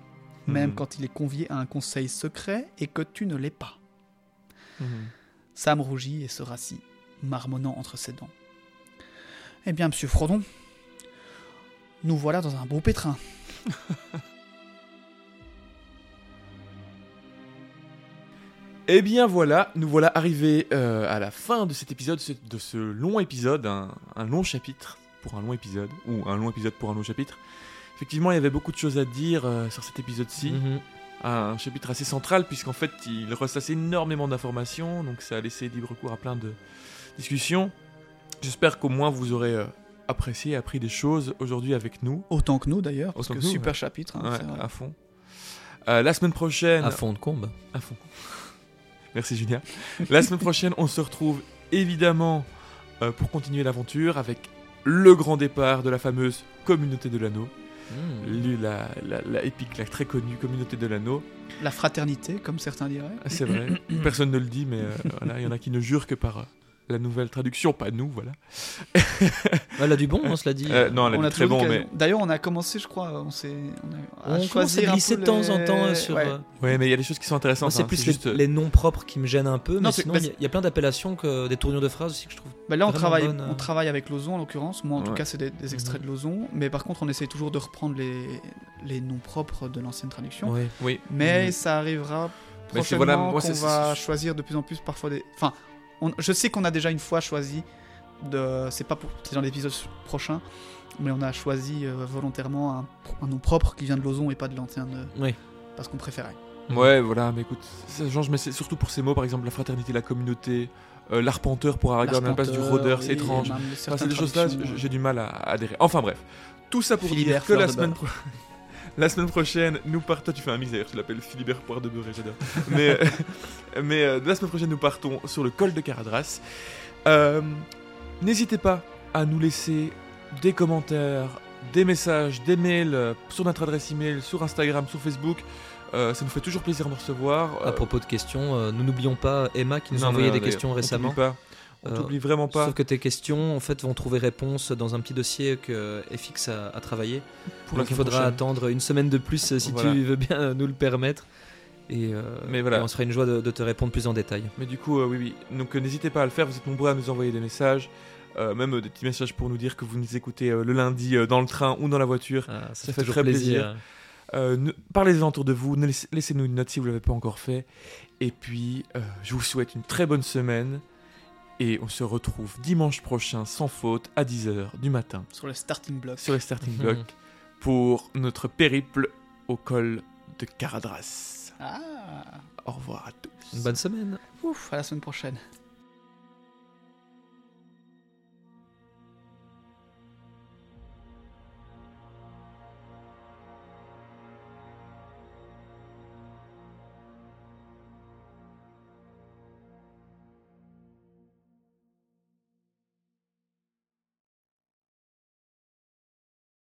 même Mhm. quand il est convié à un conseil secret et que tu ne l'es pas. Mhm. Sam rougit et se rassit, marmonnant entre ses dents. Eh bien, monsieur Frodon, nous voilà dans un beau pétrin. Eh bien voilà, nous voilà arrivés euh, à la fin de cet épisode, de ce long épisode, un, un long chapitre pour un long épisode, ou un long épisode pour un long chapitre. Effectivement, il y avait beaucoup de choses à dire euh, sur cet épisode-ci. Mhm. Un chapitre assez central, puisqu'en fait, il ressasse énormément d'informations, donc ça a laissé libre cours à plein de discussions. J'espère qu'au moins vous aurez euh, apprécié, appris des choses aujourd'hui avec nous. Autant que nous d'ailleurs, parce que que nous, super ouais. chapitre. hein, Ouais, vrai. à fond. Euh, la semaine prochaine. À fond de combe. À fond. Merci Julien. La semaine prochaine, on se retrouve évidemment euh, pour continuer l'aventure avec le grand départ de la fameuse communauté de l'anneau. Lu- La, la, la épique, la très connue communauté de l'anneau. La fraternité, comme certains diraient. C'est vrai, personne ne le dit, mais euh, voilà, il y en a qui ne jurent que par euh, la nouvelle traduction, pas nous, voilà. Elle a du bon, on se l'a dit. Euh, non, elle a On a très bon, mais D'ailleurs, on a commencé, je crois, on s'est, on a, à on commence à glisser de temps en temps euh, sur. Ouais. euh, ouais, mais il y a des choses qui sont intéressantes. c'est hein, plus les, juste, les noms propres qui me gênent un peu, Non, mais c'est- sinon, bah, il y a- il y, a plein d'appellations, que, des tournures de phrases aussi que je trouve. Bah là, on travaille, bonne, euh. on travaille avec Lozon en l'occurrence. Moi, en tout cas, c'est des, des extraits de Lozon. Mais par contre, on essaie toujours de reprendre les, les noms propres de l'ancienne traduction. Ouais. Oui. Mais Mhm. ça arrivera Mais c'est- prochainement voilà, moi, qu'on va choisir de plus en plus parfois des. Enfin, on- je sais qu'on a déjà une fois choisi de. C'est pas pour. C'est dans l'épisode prochain. Mais on a choisi euh, volontairement un, un nom propre qui vient de Lozon et pas de l'ancienne. euh, Oui. Parce qu'on préférait. Ouais, voilà, mais écoute, ça change, mais c'est surtout pour ces mots, par exemple, la fraternité, la communauté, euh, l'arpenteur pour Aragorn à la place du rôdeur, c'est étrange. Enfin, c'est des choses-là, j'ai du mal à à adhérer. Enfin bref, tout ça pour Philibert, dire que la fleur semaine, pro- la semaine prochaine, nous partons. Tu fais un mix d'ailleurs, tu l'appelles Philibert Poire de Beurre, j'adore. mais euh, mais euh, la semaine prochaine, nous partons sur le col de Caradras. Euh, N'hésitez pas à nous laisser des commentaires, des messages, des mails sur notre adresse email, sur Instagram, sur Facebook. Euh, ça nous fait toujours plaisir de recevoir. À propos de questions, euh, nous n'oublions pas Emma qui nous non, a envoyé non, des questions on récemment. pas. On Euh, t'oublie vraiment pas. Sauf que tes questions, en fait, vont trouver réponse dans un petit dossier que FX a, a travaillé. Pour Donc il faudra prochaine. attendre une semaine de plus si Voilà. tu veux bien nous le permettre. Et, euh, Mais voilà. et on sera une joie de, de te répondre plus en détail. Mais du coup, euh, oui, oui. Donc euh, n'hésitez pas à le faire. Vous êtes nombreux à nous envoyer des messages, même des petits messages pour nous dire que vous nous écoutez le lundi dans le train ou dans la voiture. Ah, Ça fait très plaisir. Ne- Parlez-en autour de vous. Laissez-nous une note si vous ne l'avez pas encore fait. Et puis, je vous souhaite une très bonne semaine. Et on se retrouve dimanche prochain sans faute à 10h du matin Sur le starting block. sur les starting blocks pour notre périple au col de Caradras. Ah Au revoir à tous. Bonne semaine. Ouf, à la semaine prochaine.